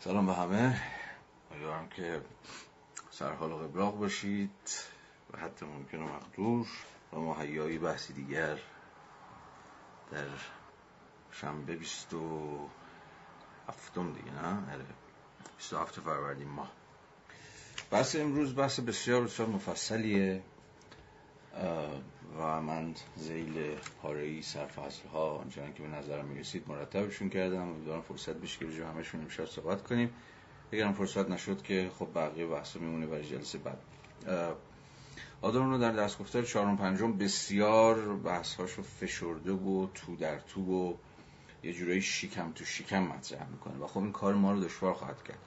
سلام به همه. امیدوارم که سرحال و قبراق باشید و حتی ممکن و مقدور و مهیایی بحثی دیگر در شنبه بیست و هفتم دیگه نه؟ آره. بیست و هفت فروردین ماه. بحث امروز بحث بسیار بسیار مفصلیه. و من زیل پاره سرفصل ها آنچنان که به نظرم می‌رسید مرتبشون کردم. امیدوارم فرصت بشه که رجوع همشون امشب صحبت کنیم. اگرم فرصت نشد که خب بقیه بحث میمونه برای جلسه بعد. آدورنو در دست گفتار چهارم پنجم بسیار بحث هاشو فشرده و تو در تو و یه جورایی شیکم تو شیکم مطرح می‌کنه. و خب این کار ما رو دشوار خواهد کرد.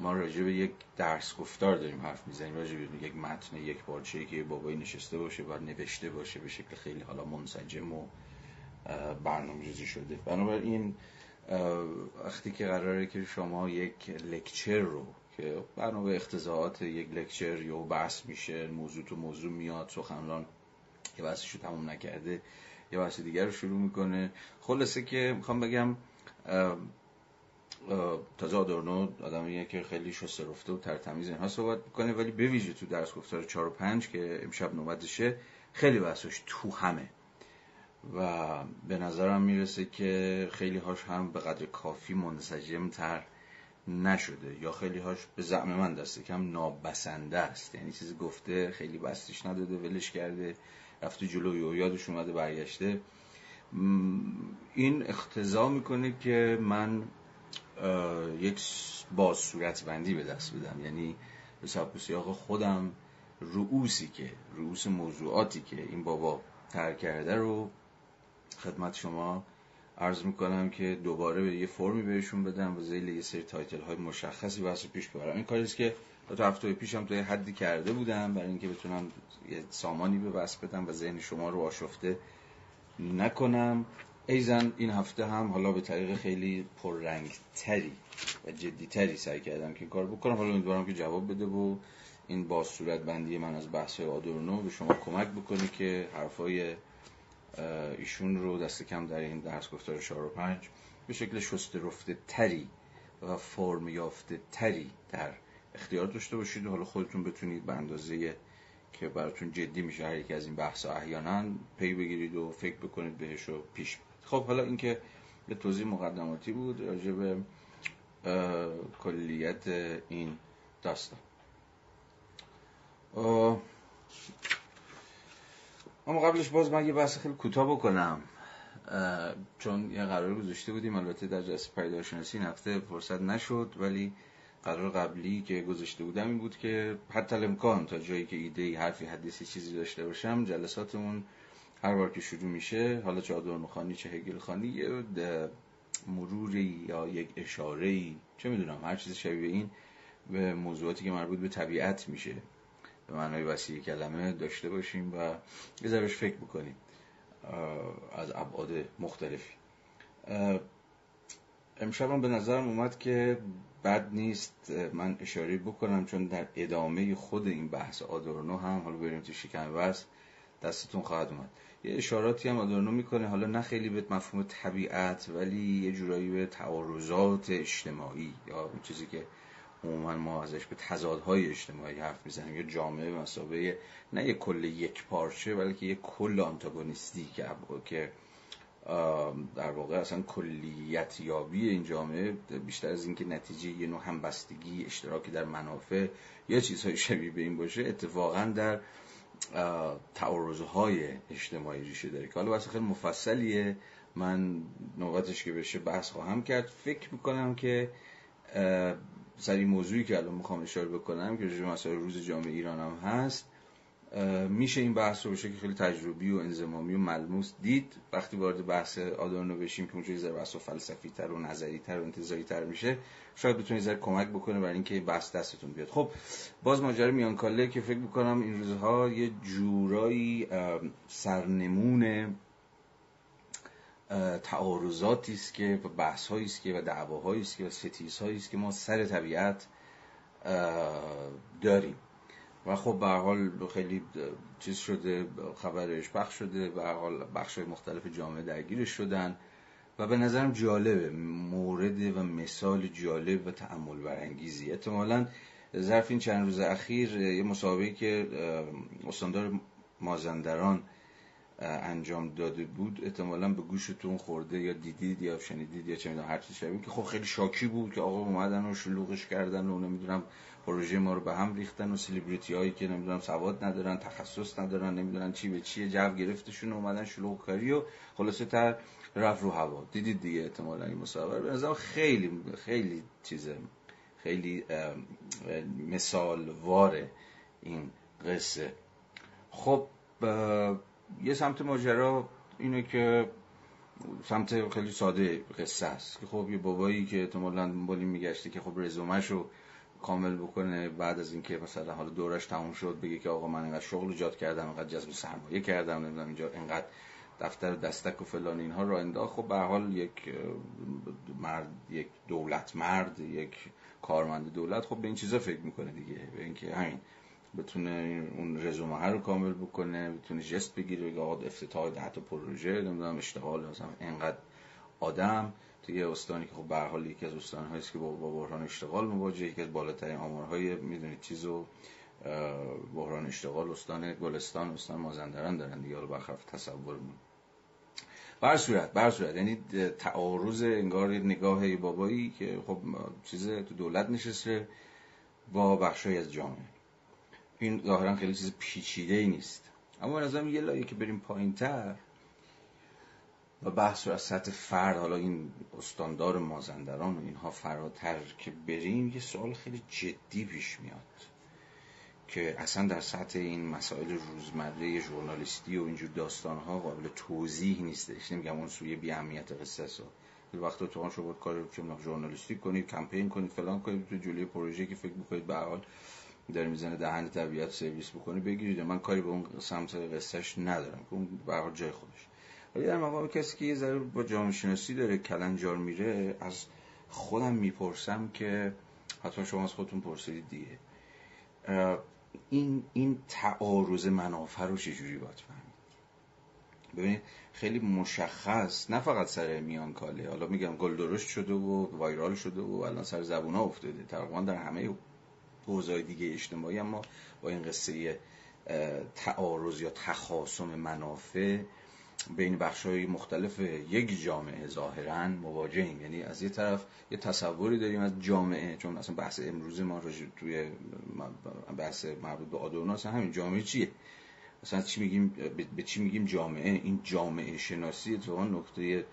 ما راجع به یک درس گفتار داریم حرف می‌زنیم راجع به یک متن یک پارچه که بابایی نشسته باشه و نوشته باشه به شکل خیلی حالا منسجم و برنامه‌ریزی شده. بنابراین وقتی که قراره که شما یک لکچر رو که برنامه اختزاعات یک لکچر یا بحث میشه موضوع تو موضوع میاد سخنران که بحثش رو تموم نکرده یه بحث دیگر رو شروع می‌کنه. خلاصه که می‌خوام بگم تازه آدورنو آدمیه که خیلی شسته رفته و ترتمیز اینها صحبت می‌کنه ولی به ویژه تو درس گفتار 4 و 5 که امشب نوبتشه خیلی بحثش تو همه. و به نظرم می‌رسه که خیلی هاش هم به قدر کافی منسجم تر نشده یا خیلی هاش به زعم من دسته کم نابسنده است. یعنی چیزی گفته خیلی بستش نداده ولش کرده رفته جلوی و یادش اومده برگشته. این اختضا می‌کنه که من یک باز صورت بندی به دست بدم. یعنی به سبب سیاق خودم رئوسی که رئوس موضوعاتی که این بابا طرح کرده رو خدمت شما عرض می‌کنم که دوباره به یه فرمی بهشون بدم و ذیل یه سری title های مشخصی بحث پیش ببرم. این کاریست که تا هفته پیشم تا یه حدی کرده بودم برای اینکه بتونم یه سامانی به بحث بدم و ذهن شما رو آشفته نکنم. ایضاً این هفته هم حالا به طریق خیلی پررنگ تری و جدی تری سعی کردم که کار بکنم. حالا امیدوارم که جواب بده و این با صورت بندی من از بحث آدورنو به شما کمک بکنه که حرفای ایشون رو دست کم در این درس گفتار 4 و 5 به شکل شسته رفته تری و فرم یافته تری در اختیار داشته باشید و حالا خودتون بتونید به اندازه که براتون جدی میشه هر یکی از این بحث احیانا پی بگیرید و فکر بکنید بهش و پیش خب حالا اینکه به توضیح مقدماتی بود راجع به کلیت این داستان. اما قبلش باز من یه بحث خیلی کوتاه بکنم. چون یه قرار گذاشته بودیم البته در جلسه پیداشناسی این هفته فرصت نشد ولی قرار قبلی که گذاشته بودم این بود که حتی امکان تا جایی که ایده حرفی حدیثی چیزی داشته باشم جلساتمون هر بار که شروع میشه حالا چه آدورنو چه هگل خانی یه مروری یا یک اشاره چه می‌دونم هر چیز شبیه این به موضوعاتی که مربوط به طبیعت میشه. به معنای وسیع کلمه داشته باشیم و یه ذرهش فکر بکنیم از ابعاد مختلفی. امشب به نظرم اومد که بد نیست من اشاره بکنم چون در ادامه خود این بحث آدورنو هم حالا بریم تو شکم بس دستتون خواهد اومد. یه اشاراتی هم آدورنو می‌کنه. حالا نه خیلی به مفهوم طبیعت ولی یه جورایی به تعارضات اجتماعی یا اون چیزی که عموما ما ازش به تضادهای اجتماعی حرف می‌زنیم. یه جامعه مسابقه نه یه کل یک پارچه بلکه یه کل آنتاگونیستی که که در واقع اصلا کلیت یابی این جامعه بیشتر از اینکه نتیجه یه نوع همبستگی اشتراکی در منافع یا چیزهای شبیه به این باشه اتفاقا در تعارضهای اجتماعی ریشه داره که حالا بحث خیلی مفصلیه. من نوبتش که بشه بحث خواهم کرد. فکر می‌کنم که سری موضوعی که الان می‌خوام اشاره بکنم که رژیم مسائل روز جامعه ایران هم هست. میشه این بحث رو به شکل خیلی تجربی و انزمامی و ملموس دید. وقتی وارد بحث آدورنو بشیم که اونجوری ذره بحث و فلسفی تر و نظری تر و انتظاری تر میشه شاید بتونه ذره کمک بکنه برای اینکه بحث دستتون بیاد. خب باز ماجرا میانکاله که فکر می‌کنم این روزها یه جورایی سرنمون تعارضاتی است که و بحث است که و دعواهایی است که و ستیزهایی است که ما سر طبیعت داریم. و خب به حال خیلی چیز شده خبرش پخش شده به حال بخش مختلف جامعه درگیرش شدن و به نظرم جالبه مورد و مثال جالب و تعمل برانگیزی. احتمالا ظرف این چند روز اخیر یه مسابقه که استاندار مازندران انجام داده بود احتمالا به گوشتون خورده یا دیدید یا شنیدید یا چه می‌دونم هر چیزی که خب خیلی شاکی بود که آقا اومدن و شلوغش کردن و نمی‌دونم پروژه ما رو به هم ریختن و سلیبریتی هایی که نمی‌دونم سواد ندارن تخصص ندارن نمی‌دونن چی به چیه جو گرفتشون اومدن شلوغ کاری و خلاصه تر رفت رو هوا. دیدید دیگه احتمالا این مسابقه به نظرم خیلی خیلی چیزه خیلی مثال واره این قصه. خب یه سمت ماجرا اینه که سمت خیلی ساده قصه است که خب یه بابایی که احتمالاً دنبالی میگشته که خب رزومش کامل بکنه بعد از اینکه مثلا حالا دورش تموم شد بگه که آقا من اینقدر شغل ایجاد کردم اینقدر جذب سرمایه کردم نمی‌دونم اینجا اینقدر دفتر دستک و فلان اینها رو انداخت. خب به حال یک مرد یک دولت مرد یک کارمند دولت خب به این چیزا فکر می‌کنه دیگه. به اینکه همین بتونه اون رزومه رو کامل بکنه بتونه جست بگیره بگه آقا افتتاح ده تا پروژه نمی‌دونم اشتغال مثلا اینقدر آدم. یه استانی که خب به حال یکی از استان‌هایی است که با بحران اشتغال مواجه یکی از بالاترین آمارهای می‌دونید چیزو بحران اشتغال استان گلستان استان مازندران دارن دیگه حالا برخلاف تصورمون. بر صورت بر صورت یعنی تعارض انگار نگاه بابایی که خب چیز تو دولت نشسته با بخشای از جامعه. این ظاهرا خیلی چیز پیچیده ای نیست. اما به یه لایه که بریم پایین تر و بحث رو از سطح فرد حالا این استاندار مازندران و اینها فراتر که بریم یه سوال خیلی جدی پیش میاد که اصلا در سطح این مسائل روزمره ژورنالیستی و اینجور داستانها قابل توضیح نیستش. نمیگم اون سوی بی اهمیت قصه سا وقتا تو شو بود کار ژورنالیستی کنید کمپین کنید فلان کنید تو جلوی پروژه که فکر می‌کنید به حال داره می‌زنه دهن طبیعت سرویس بکنه بگیرید. من کاری به اون سمت قصهش ندارم که اون به جای خودش. ولی در مقام کسی که یه ذره با جامعه شناسی داره کلنجار میره از خودم می‌پرسم که حتما شما از خودتون پرسیدید دیگه. این این تعارض منافع رو چجوری باید فهمید؟ ببینید خیلی مشخص نه فقط سر میان کاله. حالا میگم گل درشت شده و وایرال شده و الان سر زبون ها افتاده. تقریبا در همه حوزه‌های دیگه اجتماعی اما با این قصه تعارض یا تخاصم منافع بین بخش های مختلف یک جامعه ظاهرا مواجهیم. یعنی از یه طرف یه تصوری داریم از جامعه چون اصلا بحث امروز ما توی بحث مربوط به آدورناس همین جامعه چیه؟ اصلا چی میگیم؟ به چی میگیم جامعه؟ این جامعه شناسی اتفاقا نقطه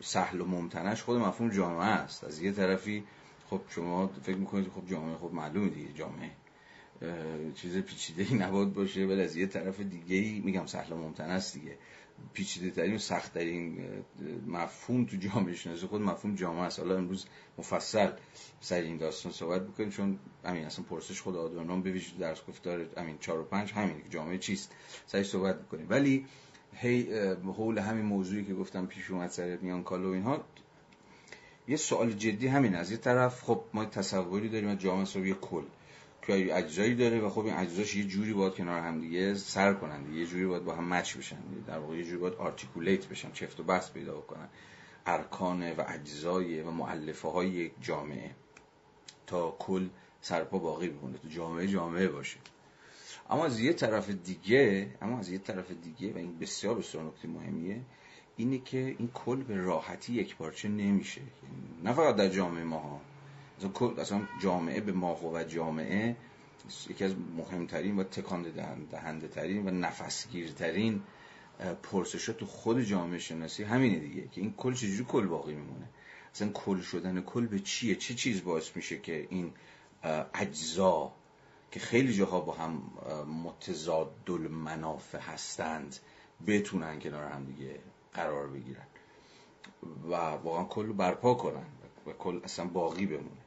سهل و ممتنش خود مفهوم جامعه است. از یه طرفی خب شما فکر می‌کنید خب جامعه خب معلومه دیگه جامعه. چیز پیچیده ای نباد باشه ولی از یه طرف دیگه ای میگم سهل ممتن است دیگه. پیچیده ترین و سخت ترین مفهوم تو جامعه شناسی خود مفهوم جامعه است. حالا امروز مفصل سر این داستان صحبت بکنیم چون همین اصلا پرسش خود آدورنام به ویژه درس گفتار همین 4 و 5 همین جامعه چیست؟ سرش صحبت بکنیم. ولی هی حول همین موضوعی که گفتم پیش اومد سر میان کالو اینها یه سوال جدی همین از یه طرف خب ما تصوری داریم از جامعه یه کل. که اجزایی داره و خب این اجزاش یه جوری باید کنار هم دیگه سر کنن یه جوری باید با هم مچ بشن در واقع یه جوری باید آرتیکولیت بشن چفت و بس پیدا بکنن. ارکان و اجزای و معلفه های یک جامعه تا کل سرپا باقی بمونه تو جامعه جامعه باشه. اما از یه طرف دیگه اما از یه طرف دیگه و این بسیار بسیار نکته مهمیه اینه که این کل به راحتی یک پارچه نمیشه. نه فقط در جامعه ما ها اصلا جامعه به ما و جامعه یکی از مهمترین و تکان دهنده ترین و نفسگیرترین پرسشات تو خود جامعه شناسی همینه دیگه که این کل چجوری کل باقی میمونه؟ اصلا کل شدن کل به چیه؟ چه چیز باعث میشه که این اجزا که خیلی جاها با هم متضاد المنافع هستند بتونن کنار هم دیگه قرار بگیرن و واقعا کل برپا کنن و کل اصلا باقی بمونه.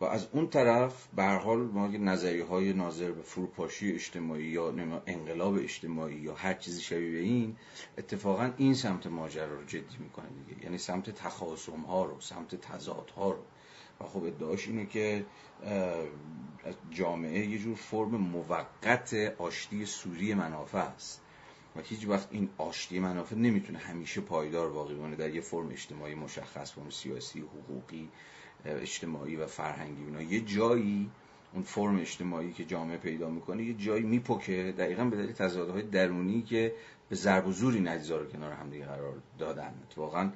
و از اون طرف به حال ما نظریه های ناظر به فروپاشی اجتماعی یا انقلاب اجتماعی یا هر چیزی شبیه این اتفاقا این سمت ماجرا رو جدی می‌کنه دیگه. یعنی سمت تخاصم ها رو سمت تضاد ها رو. و خب ادعاش اینه که جامعه یه جور فرم موقت آشتی سوری منافع است. و هیچ وقت این آشتی منافع نمی‌تونه همیشه پایدار باقی بمونه در یه فرم اجتماعی مشخص فرم سیاسی حقوقی. اجتماعی و فرهنگی اینا. یه جایی اون فرم اجتماعی که جامعه پیدا می‌کنه یه جایی میپکه دقیقا به دلیل تضادهای درونی که به ضرب و زوری نتیجه رو کنار همدیگه قرار دادن. واقعا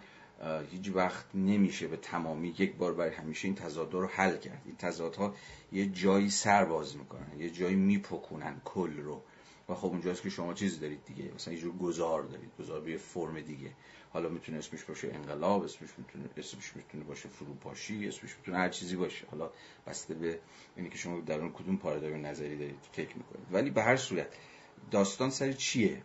هیچ وقت نمیشه به تمامی یک بار برای همیشه این تضادها رو حل کرد. این تضادها یه جایی سر باز می‌کنن یه جایی میپکونن کل رو. و خب اونجاست که شما چیز دارید دیگه مثلا یه جور گذار دارید گذار به فرم دیگه. حالا می‌تونه اسمش باشه انقلاب اسمش می‌تونه اسمش می‌تونه باشه فروپاشی اسمش می‌تونه هر چیزی باشه. حالا بسته به اینی که شما در اون کدوم پارادایم نظری دارید فکر می‌کنید. ولی به هر صورت داستان سر چیه؟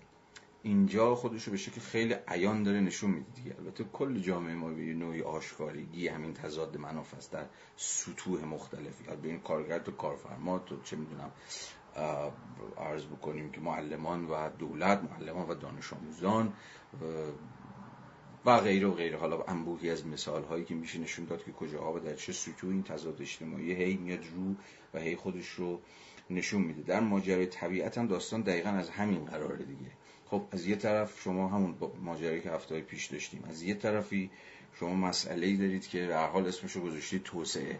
اینجا خودش رو به شکل خیلی عیان داره نشون میده دیگه. البته کل جامعه ما به نوعی آشکارگی همین تضاد منافع است در سطوح مختلفی به این کارگر تو کارفرما تو چه می‌دونم عرض بکنیم که معلمان و دولت معلمان و دانش آموزان و غیره و غیره. حالا انبوهی از مثال هایی که میشه نشون داد که کجا و در چه سطوح این تضاد اجتماعی هی میاد رو و هی خودش رو نشون میده. در ماجرای طبیعت هم داستان دقیقا از همین قراره دیگه. خب از یه طرف شما همون ماجرایی که هفته پیش داشتیم از یه طرفی شما مسئله ای دارید که در حال اسمش رو گذاشتید توسعه.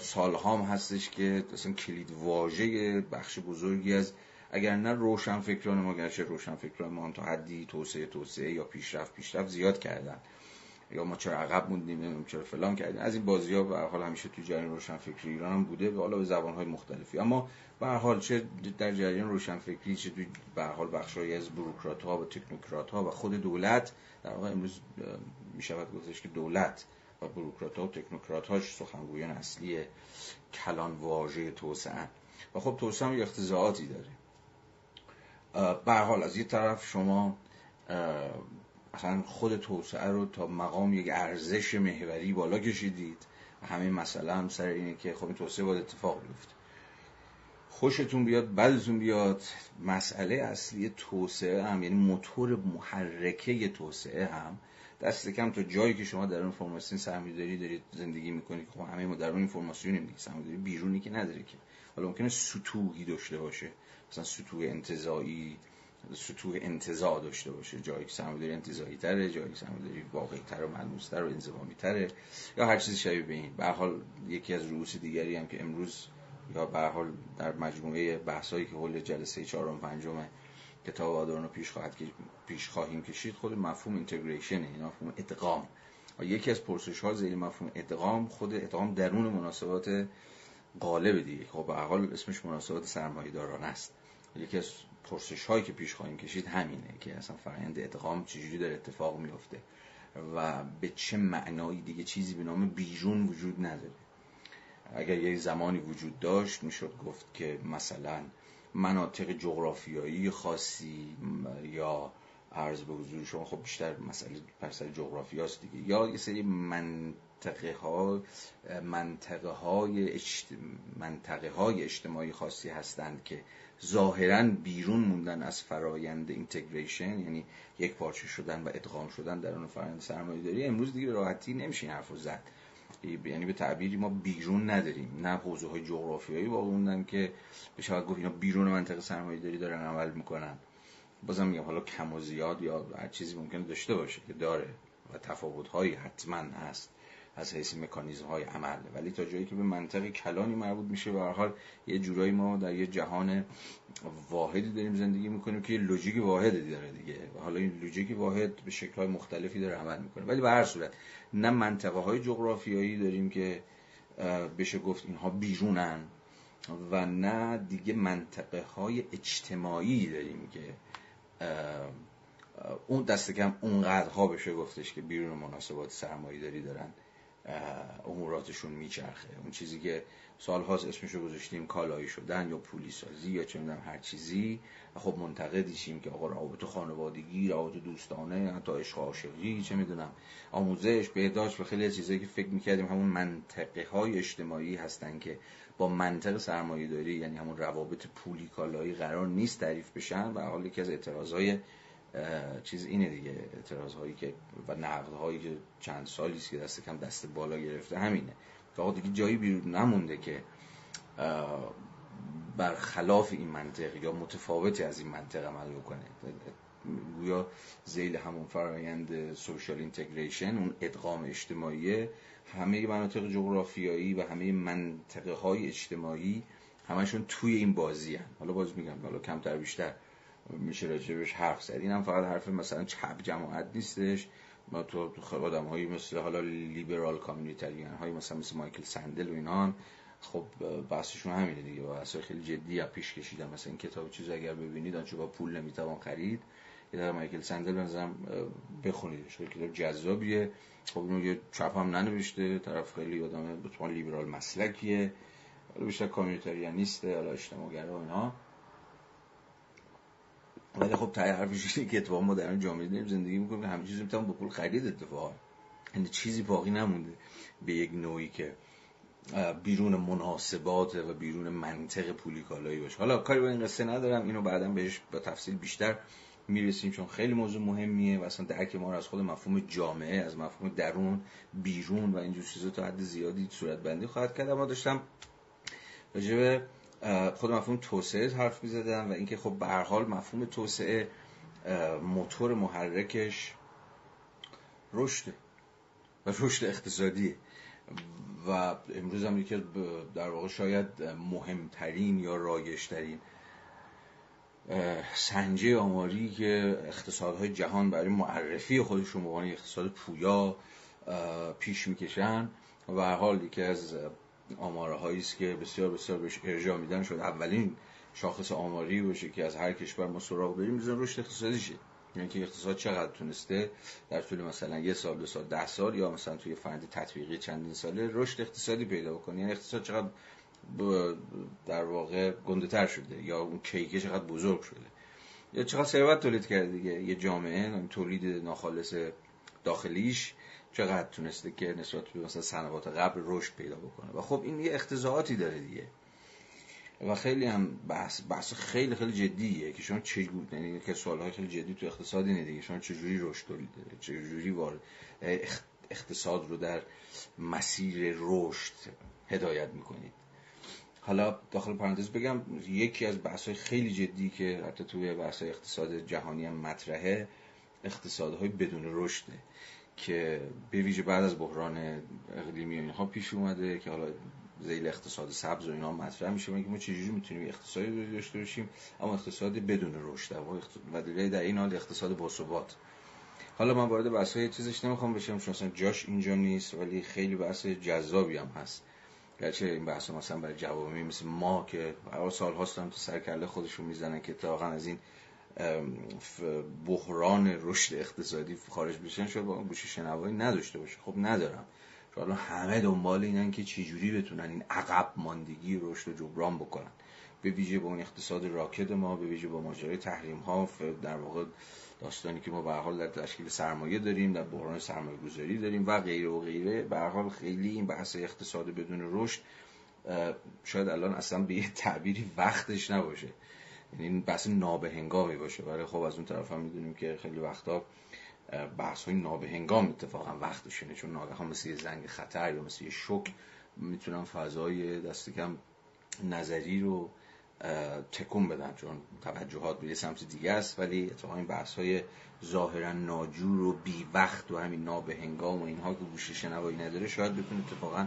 سالهام هستش که اصلا کلید واژه بخش بزرگی از اگر نه روشن فکران ما گرچه روشن فکران ما تا حدی توسعه توسعه یا پیشرفت پیشرفت زیاد کردن. یا ما چرا عقب موندیم چرا فلان کردیم. از این بازی ها به حال همیشه تو جریان روشن فکری ایران هم بوده و حالا به زبان های مختلفی. اما به حال چه در جریان روشن فکری چه تو به حال بخشایی از بروکرات ها و تکنوکرات ها و خود دولت در واقع امروز می شود گفتش که دولت و بروکرات ها و تکنوکرات هاش سخنگویان اصلی کلان واژه توسعه. و خب توسعه هم اختزاعاتی داره. به حال از یه طرف شما اصلا خود توسعه رو تا مقام یک ارزش محوری بالا کشیدید همین مسئله هم سر اینه که خب این توسعه باید اتفاق بیفته. خوشتون بیاد بدتون بیاد. مسئله اصلی توسعه هم یعنی موتور محرکه توسعه هم دست کم تا جایی که شما در اون فرماسیون سرمایه‌داری دارید زندگی می‌کنید. خب همه ما در اون فرماسیونیم دیگه سرمایه‌داری بیرونی که نداره که. حالا ممکنه سطوحی داشته باشه. مثلا سطوح انتزاعی سطوح انتزاع داشته باشه. جایی که سرمایه‌داری انتزاعی تره جایی که سرمایه‌داری واقعی تر و ملموس تر و انضمامی تره یا هر چیزی شبیه به این. به حال یکی از رؤوس دیگری هم که امروز یا به حال در مجموعه بحثایی که حول جلسه چهارم پنجم کتاب آدورنو پیش خواهد پیش خواهیم کشید خود مفهوم اینتگریشن این مفهوم ادغام. یکی از پرسش ها زیر مفهوم ادغام خود ادغام درون مناسبات غالب دیگه خب به حال اسمش مناسبات سرمایه‌دارانه است. یکی از پرسش هایی که پیش خواهیم کشید همینه که اصلا فرآیند ادغام چجوری در اتفاق میفته و به چه معنایی دیگه چیزی به نام بیرون وجود نداره. اگر یه زمانی وجود داشت می‌شد گفت که مثلا مناطق جغرافیایی خاصی یا عرض به حضور شما خب بیشتر مسئله پرسر جغرافیاست دیگه. یا یه سری منطقه ها منطقه های, منطقه های اجتماعی خاصی هستند که ظاهرا بیرون موندن از فرایند اینتگریشن یعنی یک پارچه شدن و ادغام شدن در اون فرایند سرمایه داری امروز دیگه راحتی نمیشه این حرف زد. یعنی به تعبیری ما بیرون نداریم نه حوزه های جغرافیایی واقع موندن که به شاید گفت اینا بیرون منطقه سرمایه داری دارن عمل می‌کنن. بازم میگم حالا کم و زیاد یا هر چیزی ممکنه داشته باشه که داره و تفاوت هایی حتما هست. از حیث مکانیزم های عمل. ولی تا جایی که به منطق کلانی مربوط میشه به حال یه جورایی ما در یه جهان واحدی داریم زندگی می‌کنیم که یه لوجیک واحدی داره دیگه. حالا این لوجیک واحد به شکل های مختلفی داره عمل می‌کنه. ولی به هر صورت نه منطقه های جغرافیایی داریم که بشه گفت اینها بیرونن و نه دیگه منطقه های اجتماعی داریم که اون دست کم اونقدرها بشه گفتش که بیرون مناسبات سرمایه داری دارن. اموراتشون میچرخه. اون چیزی که سالهاست اسمشو گذاشتیم کالایی شدن یا پولی سازی یا چه می‌دونم هر چیزی. خب منتقدیشیم که آقا روابط خانوادگی روابط دوستانه حتی عشق عاشقی چه می‌دونم. آموزش بهداشت و خیلی چیزایی که فکر می‌کردیم همون منطقه های اجتماعی هستن که با منطق سرمایه داری یعنی همون روابط پولی کالایی قرار نیست تعریف بشن و حال یکی از اعتراضهای چیز اینه دیگه اعتراض هایی که و نقد هایی که چند سالی است که دست کم دست بالا گرفته همینه. که دیگه جایی بیرون نمونده که برخلاف این منطق یا متفاوتی از این منطق عمل بکنه. گویا زیل همون فرایند سوشال اینتگریشن اون ادغام اجتماعی همه مناطق جغرافیایی و همه منطقه های اجتماعی همشون توی این بازی هن. حالا باز میگم حالا کمتر بیشتر. میشه راجبش حرف زد. این هم فقط حرف مثلا چپ جماعت نیستش. ما تو آدم هایی مثل حالا لیبرال کامیونیتریان های مثلا مثل مایکل سندل و اینا خب بحثشون همینه دیگه. بحث خیلی جدی یا پیش کشیدن. مثلا این کتاب چیز اگر ببینید آنچه با پول نمی‌توان خرید یه در مایکل سندل بنظرم بخونیدش کتاب جذابیه. خب اینو یه چپ هم ننوشته. طرف خیلی آدم بطمان لیبرال مسلکیه. حالا بیشتر کامیونیتریانیسته حالا اجتماعگرا و اینا. ولی خب تای حرفش که اتفاقا ما در این جامعه داریم زندگی می‌کنیم همه چیز می‌تونم با پول خرید اتفاقا. یعنی چیزی باقی نمونده به یک نوعی که بیرون مناسبات و بیرون منطق پولی کالایی باشه. حالا کاری با این قصه ندارم اینو بعدا بهش با تفصیل بیشتر می‌رسیم چون خیلی موضوع مهمیه و اصلا درک ما رو از خود مفهوم جامعه از مفهوم درون بیرون و اینجور چیزا تا حد زیادی صورت بندی خواهد کرد. اما داشتم راجع خود مفهوم توسعه حرف می‌زدم و اینکه خب به هر حال مفهوم توسعه موتور محرکش رشد و رشد اقتصادیه. و امروز هم یکی در واقع شاید مهمترین یا رایشترین سنجه آماری که اقتصادهای جهان برای معرفی خودشون به عنوان اقتصاد پویا پیش می‌کشن. و هر حال یکی از آماره هایی است که بسیار بسیار بهش ارجاع میدن. شد اولین شاخص آماری باشه که از هر کشور ما سراغ بریم میزن رشد اقتصادی شه. یعنی که اقتصاد چقدر تونسته در طول مثلا یه سال دو سال ده سال یا مثلا توی فرند تطبیقی چندین ساله رشد اقتصادی پیدا بکنه. یعنی اقتصاد چقدر در واقع گنده تر شده یا اون کیکه چقدر بزرگ شده. یا چقدر ثروت تولید کرده دیگه. یه جامعه تولید ناخالص داخلیش چقدر تونسته که نسبت به مثلا سنوات قبل رشد پیدا بکنه. و خب این یه اختزاعاتی داره دیگه. و خیلی هم بحث بحث خیلی خیلی جدیه که شما چجوری یعنی که سوالهای خیلی جدی تو اقتصادی اینه دیگه. شما چجوری رشد تولید چجوری وارد اقتصاد رو در مسیر رشد هدایت می‌کنید؟ حالا داخل پرانتز بگم یکی از بحث خیلی جدی که حتی توی بحث اقتصاد جهانی هم مطرحه اقتصادهای بدون رشده. که به ویژه بعد از بحران اقلیمی اینها پیش اومده که حالا زیل اقتصاد سبز و اینا مطرح میشه. که ما چجوری می‌تونیم اقتصادی داشته باشیم؟ اما اقتصاد بدون رشد و در این حال اقتصاد باثبات حالا من وارد بحث های چیزش نمی‌خوام بشم چون اصلا جاش اینجا نیست ولی خیلی بحث جذابی هم هست. گرچه این بحث مثلا برای جوابی مثل ما که سال هاست تو سرکله خودشون می‌زنن که تا از این بحران رشد اقتصادی خارج بشن شاید با گوش شنوایی نداشته باشه. خب ندارم. چون همه دنبال اینن که چجوری بتونن این عقب ماندگی رشد رو جبران بکنن. به ویژه با اون اقتصاد راکد ما به ویژه با ماجرای تحریم ها در واقع داستانی که ما به حال در تشکیل سرمایه داریم در بحران سرمایه گذاری داریم و غیره و غیره. به حال خیلی این بحث اقتصاد بدون رشد شاید الان اصلا به یه تعبیری وقتش نباشه. یعنی این بحث نابهنگامی باشه. ولی خب از اون طرف هم می‌دونیم که خیلی وقتا بحث های نابهنگام اتفاقا وقتشونه چون ناگهان مثل یه زنگ خطر یا مثل یه شک می‌تونن فضای دست کم نظری رو تکون بدن. چون توجهات به یه سمت دیگه است ولی اتفاقا این بحث های ظاهرا ناجور و بی وقت و همین نابهنگام و اینها که گوش شنوایی نداره شاید بتونه اتفاقا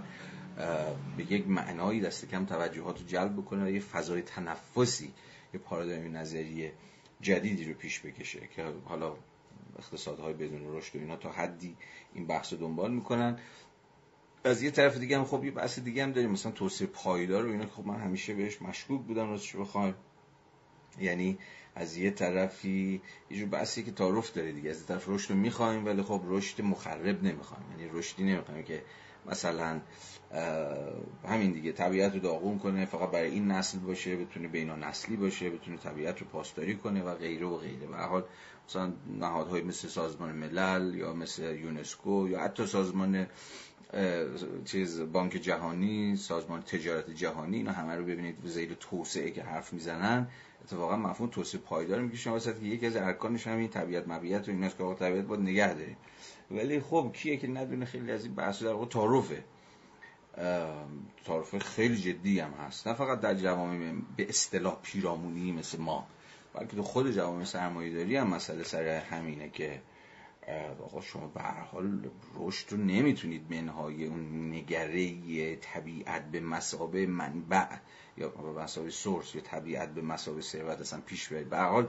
به یک معنایی دست کم توجهات رو جلب بکنه و یه فضای تنفسی یه پارادایم نظری جدیدی رو پیش بکشه که حالا اقتصادهای بدون رشد و اینا تا حدی این بحث رو دنبال می‌کنن. از یه طرف دیگه هم خب یه بحث دیگه هم داریم. مثلا توسعه پایدار و اینا خب من همیشه بهش مشکوک بودم راستش بخوایم. یعنی از یه طرفی یه جور بحثی که تعارف داره دیگه. از یه طرف رشد رو می‌خوایم ولی خب رشد مخرب نمی‌خوایم. یعنی رشدی نمی‌خوایم که مثلا همین دیگه طبیعت رو داغون کنه فقط برای این نسل باشه بتونه بینا نسلی باشه بتونه طبیعت رو پاسداری کنه و غیره و غیره. و حال مثلا نهادهای مثل سازمان ملل یا مثل یونسکو یا حتی سازمان چیز بانک جهانی سازمان تجارت جهانی اینا همه رو ببینید به زیر توسعه که حرف می‌زنن. اتفاقا مفهوم توسعه پایدار میگه شما که یکی از ارکانش همین طبیعت مبیعت و ایناست که آقا طبیعت باید نگه ولی خب کیه که ندونه خیلی از این بحث در واقع تعارفه. تعارف خیلی جدی هم هست. نه فقط در جوامع به اصطلاح پیرامونی مثل ما بلکه تو خود جوامع سرمایه‌داری هم مسئله سر همینه که آقا شما به هر حال رشد رو نمی‌تونید منهای اون نگره طبیعت به مسابه منبع یا به مسابه سورس یا طبیعت به مسابه ثروت اصلا پیش برید به هر حال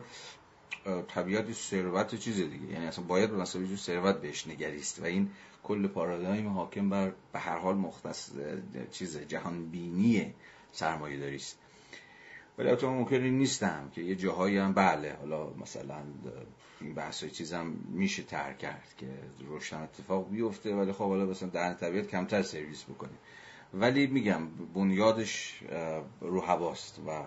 طبیعت ثروت چیز دیگه. یعنی اصلا باید به مسابه ثروت بهش نگریست. و این کل پارادایم حاکم بر به هر حال مختص چیز جهان بینی سرمایه داریست ولی اتفاقا ممکن نیستم که یه جاهایی هم بله حالا مثلا این بحث های چیزم میشه تر کرد که روشن اتفاق بیفته ولی خب حالا مثلا در طبیعت کمتر سرویس بکنیم. ولی میگم بنیادش رو هواست و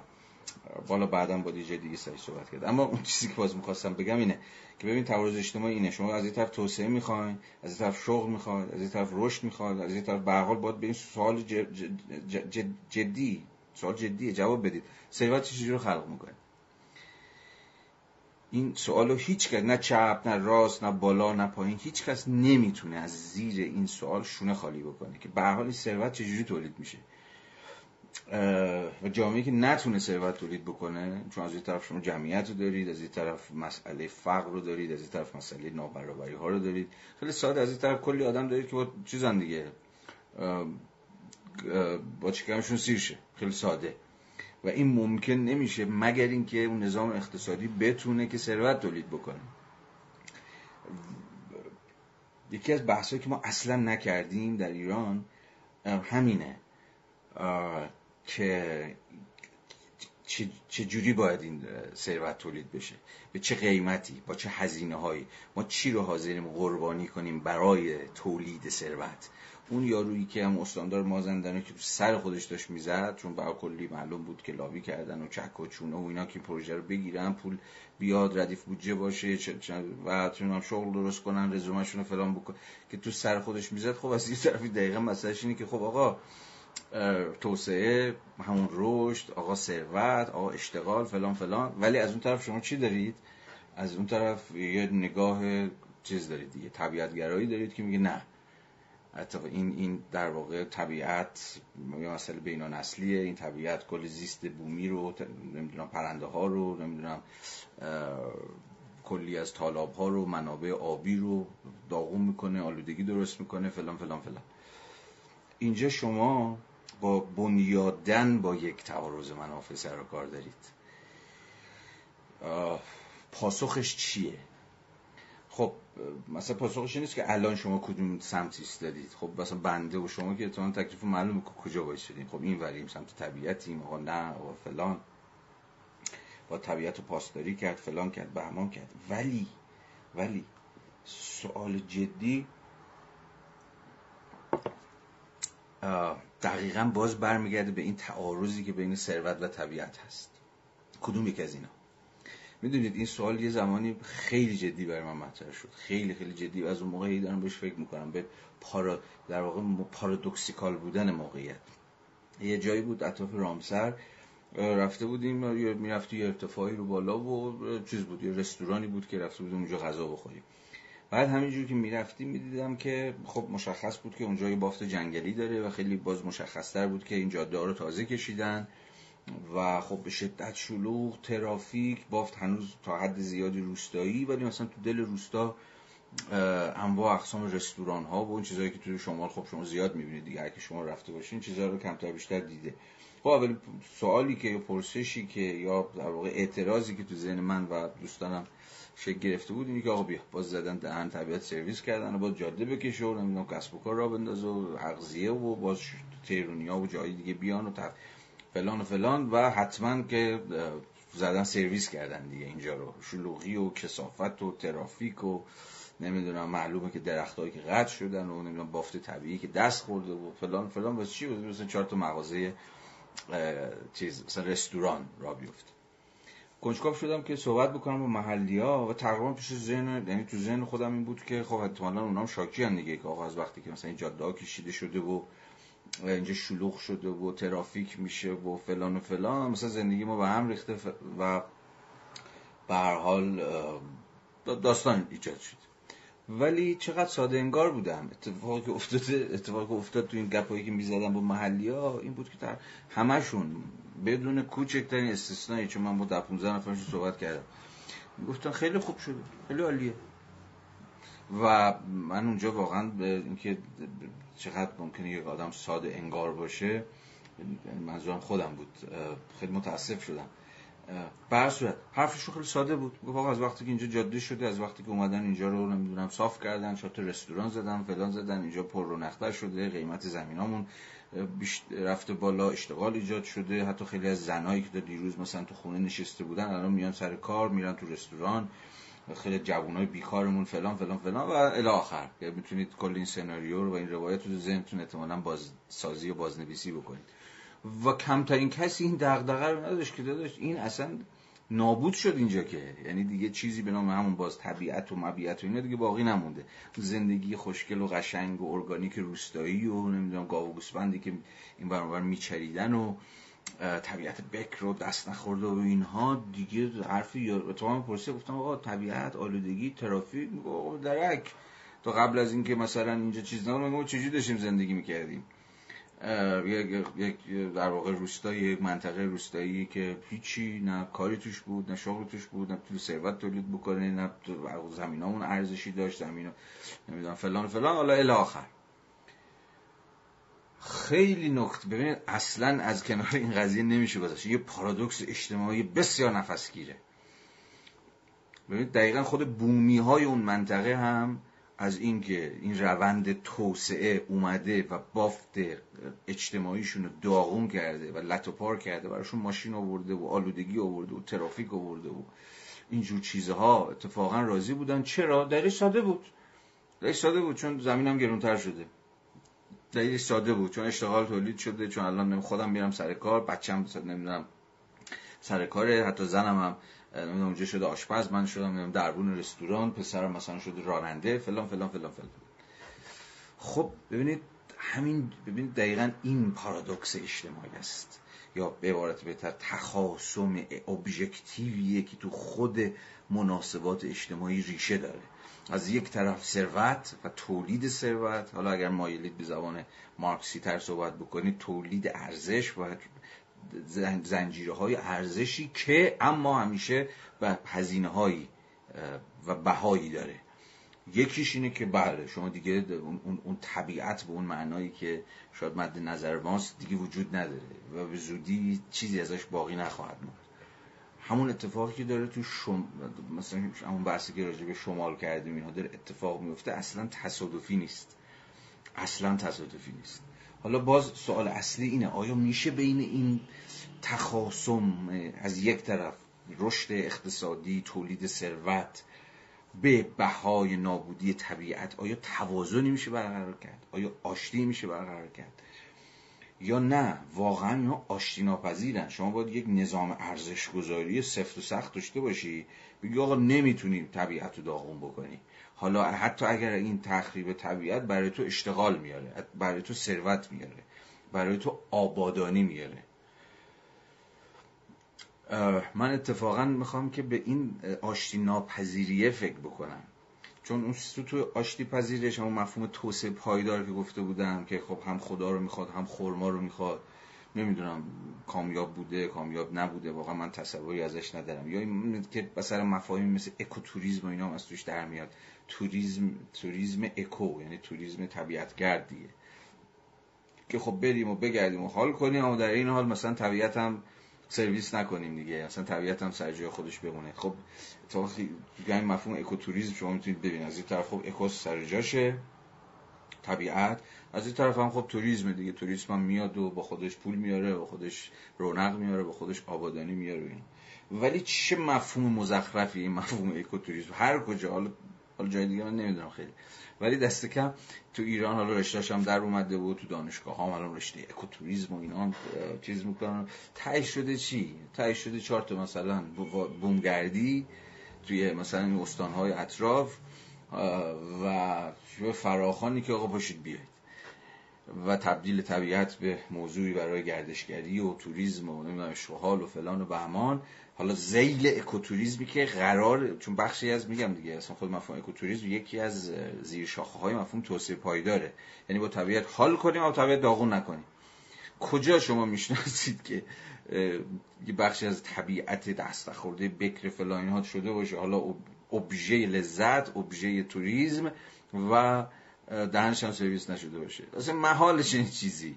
بالا بعدا با دیگه دیگه سری صحبت کرد. اما اون چیزی که باز می‌خواستم بگم اینه که ببین تعارض اجتماعی اینه. شما از این طرف توسعه می‌خواین از این طرف شغل می‌خواین از این طرف رشد می‌خواین از این طرف به باید به این سوال جدی سوال جدیه جواب بدید. ثروت چجوری رو خلق می‌کنه این سوالو هیچ کس نه چپ نه راست نه بالا نه پایین هیچ کس نمی‌تونه از زیر این سوال شونه خالی بکنه که به حال این ثروت چجوری تولید میشه. و جامعه که نتونه ثروت تولید بکنه چون از این طرف شما جمعیت رو دارید از این طرف مسئله فقر رو دارید از این طرف مسئله نابرابری ها رو دارید. خیلی ساده از این طرف کلی آدم دارید که با چیزن دیگه با چیکارشون سیر شه. خیلی ساده. و این ممکن نمیشه مگر اینکه اون نظام اقتصادی بتونه که ثروت تولید بکنه. یکی از بحثایی که ما اصلا نکردیم در ایران همینه. که چه جوری باید این ثروت تولید بشه؟ به چه قیمتی؟ با چه هزینه هایی ما چی رو حاضریم قربانی کنیم برای تولید ثروت؟ اون یارویی که هم استاندار مازندرانی که سر خودش داشت می‌زد چون با کلی معلوم بود که لابی کردن و چک و چونه و اینا که پروژه رو بگیرن پول بیاد ردیف بودجه باشه و هم شغل درست کنن رزومشون رو فلان بکن که تو سر خودش می‌زد خب از یه طرفی دقیقا مسئلهش اینه که خب آقا توسعه همون رشد آقا ثروت آقا اشتغال فلان فلان. ولی از اون طرف شما چی دارید؟ از اون طرف یه نگاه چیز دارید دیگه طبیعتگرایی دارید که میگه نه. حتی این این در واقع طبیعت یه مسئله بین نسلیه این طبیعت کل زیست بومی رو نمی‌دونم پرنده ها رو نمی‌دونم کلی از طالاب ها رو منابع آبی رو داغون می‌کنه آلودگی درست می‌کنه فلان فلان فلان. اینجا شما با بنیادن با یک تعارض منافع سر و کار دارید. پاسخش چیه؟ خب مثلا پاسخش نیست که الان شما کدوم سمتی دارید خب مثلا بنده و شما که اتفاقا تکلیف معلومه که کجا باید شدیم خب این وریم سمت طبیعتیم. آقا نه آقا فلان. با طبیعت رو پاسداری کرد فلان کرد بهمان کرد. ولی ولی سوال جدی دقیقا باز برمیگرده به این تعارضی که بین ثروت و طبیعت هست. کدوم یک از اینا؟ می‌دونید این سوال یه زمانی خیلی جدی برای من مطرح شد. خیلی خیلی جدی. و از اون موقعی دارم بهش فکر می‌کنم. به پارا در واقع پارادوکسیکال بودن موقعیت. یه جایی بود اطراف رامسر رفته بودیم می‌رفتی یه ارتفاعی رو بالا و چیز بود یه رستورانی بود که رفته بودیم اونجا غذا بخوریم. بعد همینجور که می‌رفتیم می‌دیدم که خب مشخص بود که اونجا یه بافت جنگلی داره و خیلی باز مشخصتر بود که این جاده رو تازه کشیدن و خب به شدت شلوغ ترافیک بافت هنوز تا حد زیادی روستایی ولی مثلا تو دل روستا انواع اقسام رستوران ها و اون چیزهایی که توی شمال خب شما زیاد می‌بینید دیگه اگه شما رفته باشین چیزها رو کمتر بیشتر دیده. خب اول سوالی که یا پرسشی که یا در واقع اعتراضی که تو ذهن من و دوستانم شکل گرفته بود اینی که آقا بیا. باز زدن دهن طبیعت سرویس کردن و باز جاده بکشه و نمی‌دونم کسب و کار را بندازه و اغذیه و باز تیرونیا و جایی دیگه بیان و فلان و فلان و حتما که زدن سرویس کردن دیگه اینجا رو. شلوغی و کسافت و ترافیک و نمی‌دونم معلومه که درختهایی که قطع شدن و نمی‌دونم بافت طبیعی که دست خورده و فلان فلان. واسه چی؟ بود مثلا چهار تا مغازه چیز مثلا رستوران را بیفته. کنجکاو شدم که صحبت بکنم با محلی ها و تقریبا پیش ذهن یعنی تو ذهن خودم این بود که خب احتمالاً اونام شاکی هم دیگه که آقا از وقتی که مثلا این جاده ها کشیده شده و اینجا شلوغ شده و ترافیک میشه و فلان و فلان مثلا زندگی ما به هم ریخته و به هر حال داستان ایجاد شد. ولی چقدر ساده انگار بودم. اتفاقی که افتاد اتفاقی افتاد تو این گپایی که می‌زدم با محلی ها این بود که در همشون بدون کوچکترین استثنایی چون من با ده 15 نفرشون صحبت کردم. گفتن خیلی خوب شده خیلی عالیه. و من اونجا واقعا به اینکه چقدر ممکنه یک آدم ساده انگار باشه منظورم خودم بود. خیلی متاسف شدم. بر صورت حرفشون خیلی ساده بود. گفت از وقتی که اینجا جاده شده از وقتی که اومدن اینجا رو نمی‌دونم صاف کردن شات رستوران زدن فلان زدن اینجا پر رو شده قیمت زمینامون رفته بالا اشتغال ایجاد شده. حتی خیلی از زنایی که دیروز مثلا تو خونه نشسته بودن الان میان سر کار میرن تو رستوران. خیلی جوانای بیکارمون فلان فلان فلان و الی آخر. می‌تونید کل این سناریو رو و این روایت رو ذهنتون احتمالاً بازسازی و بازنویسی بکنید. و کمترین کسی این دغدغه رو نداشت که داداش این اصلا نابود شد اینجا که. یعنی دیگه چیزی به نام همون باز طبیعت و مبیعت و اینا دیگه باقی نمونده. زندگی خوشگل و قشنگ و ارگانیک روستایی و نمی‌دونم گاو و گوسفندی که این برابر میچریدن و طبیعت بکر رو دست نخورده و اینها دیگه حرفی یا تو هم پرسه گفتم آقا طبیعت آلودگی ترافیک؟ درک. تا قبل از اینکه مثلا اینجا چیز نبود ما چجوری داشتیم زندگی می‌کردیم؟ یک در واقع روستایی یک منطقه روستایی که هیچی نه کاری توش بود نه شغل توش بود نه تو ثروت تولید بکنه نه زمینامون ارزشی داشت زمین نمی‌دونم فلان فلان. حالا الی آخر. خیلی نقط ببینید اصلا از کنار این قضیه نمیشه گذاشت یه پارادوکس اجتماعی بسیار نفسگیره. ببینید دقیقا خود بومی های اون منطقه هم از اینکه این روند توسعه اومده و بافت اجتماعیشون رو داغون کرده و لطو کرده براشون ماشین آورده و آلودگی آورده و ترافیک آورده و اینجور چیزها اتفاقا راضی بودن. چرا؟ دلیل ساده بود. دلیل ساده بود چون زمینم گرونتر شده. دلیل ساده بود چون اشتغال تولید شده چون الان خودم میرم سر کار بچم نمی‌دونم سر کاره حتی زنم هم اونجا شده آشپز من شدم دربون رستوران پسرم مثلا شده راننده فلان فلان فلان فلان. خب ببینید همین ببینید دقیقا این پارادوکس اجتماعی است. یا به عبارت بهتر تخاصم ابژکتیویه که تو خود مناسبات اجتماعی ریشه داره. از یک طرف ثروت و تولید ثروت. حالا اگر مایلید به زبان مارکسی تر صحبت بکنید تولید ارزش و زنجیره های ارزشی که اما همیشه و هزینه هایی و بهایی داره. یکیش اینه که بله شما دیگه اون, اون طبیعت به اون معنایی که شاید مد نظر ماست دیگه وجود نداره و به زودی چیزی ازش باقی نخواهد ماند. همون اتفاقی که داره تو شم... مثلا همون بحثی که راجع به شمال کردیم اینها داره اتفاق میفته اصلا تصادفی نیست. اصلا تصادفی نیست. حالا باز سوال اصلی اینه آیا میشه بین این تخاصم از یک طرف رشد اقتصادی تولید ثروت به بهای نابودی طبیعت آیا توازنی میشه برقرار کرد؟ آیا آشتی میشه برقرار کرد؟ یا نه واقعا اینا آشتی ناپذیرن. شما باید یک نظام ارزش گذاری سفت و سخت داشته باشی بگی آقا نمی‌تونیم طبیعت رو داغون بکنی حالا حتی اگر این تخریب طبیعت برای تو اشتغال میاره برای تو ثروت میاره برای تو آبادانی میاره. من اتفاقا می‌خوام که به این آشتی ناپذیریه فکر بکنم. چون اون تو آشتی پذیرش همون مفهوم توسعه پایدار که گفته بودم که خب هم خدا رو می‌خواد هم خورما رو می‌خواد. نمی‌دونم کامیاب بوده کامیاب نبوده واقعا من تصوری ازش ندارم. یا این که مثلا مفاهیم مثل اکوتوریسم و اینا هم از توش در میاد. توریسم توریسم اکو یعنی توریسم طبیعتگردیه. که خب بریم و بگردیم و حال کنیم اما در این حال مثلا طبیعت هم سرویس نکنیم دیگه. اصلا طبیعت هم سر جای خودش بمونه. خب تو این مفهوم اکوتوریسم شما می‌تونید ببینید. از این طرف خب اکوس سر جاشه. طبیعت. از این طرف هم خب توریسم دیگه. توریسم هم میاد و با خودش پول میاره با خودش رونق میاره با خودش آبادانی میاره این ولی چه مفهوم مزخرفی این مفهوم اکوتوریسم؟ هر کجا. حالا حالا جای دیگه من نمی‌دونم خیلی. ولی دست کم تو ایران حالا رشتهش هم در اومده بود تو دانشگاه ها الان رشته اکوتوریسم و اینا چیز می‌کنن. تای شده چی؟ تای شده چهار تا مثلا بومگردی توی مثلا این استانهای اطراف. و فراخانی که آقا باشید بیاید. و تبدیل طبیعت به موضوعی برای گردشگری و توریسم و نمی‌دونم شغال و فلان و بهمان. حالا زیل اکوتوریسمی که قرار چون بخشی از میگم دیگه اصلا خود مفهوم اکوتوریسم یکی از زیر شاخه های مفهوم توسعه پایداره. یعنی با طبیعت حال کنیم و طبیعت داغون نکنیم. کجا شما می‌شناسید که یه بخشی از طبیعت دست خورده بکر فلان اینها شده باشه؟ حالا ابژه لذت ابژه توریسم و دهنش هم سرویس نشده باشه. اصلا محالش این چیزی.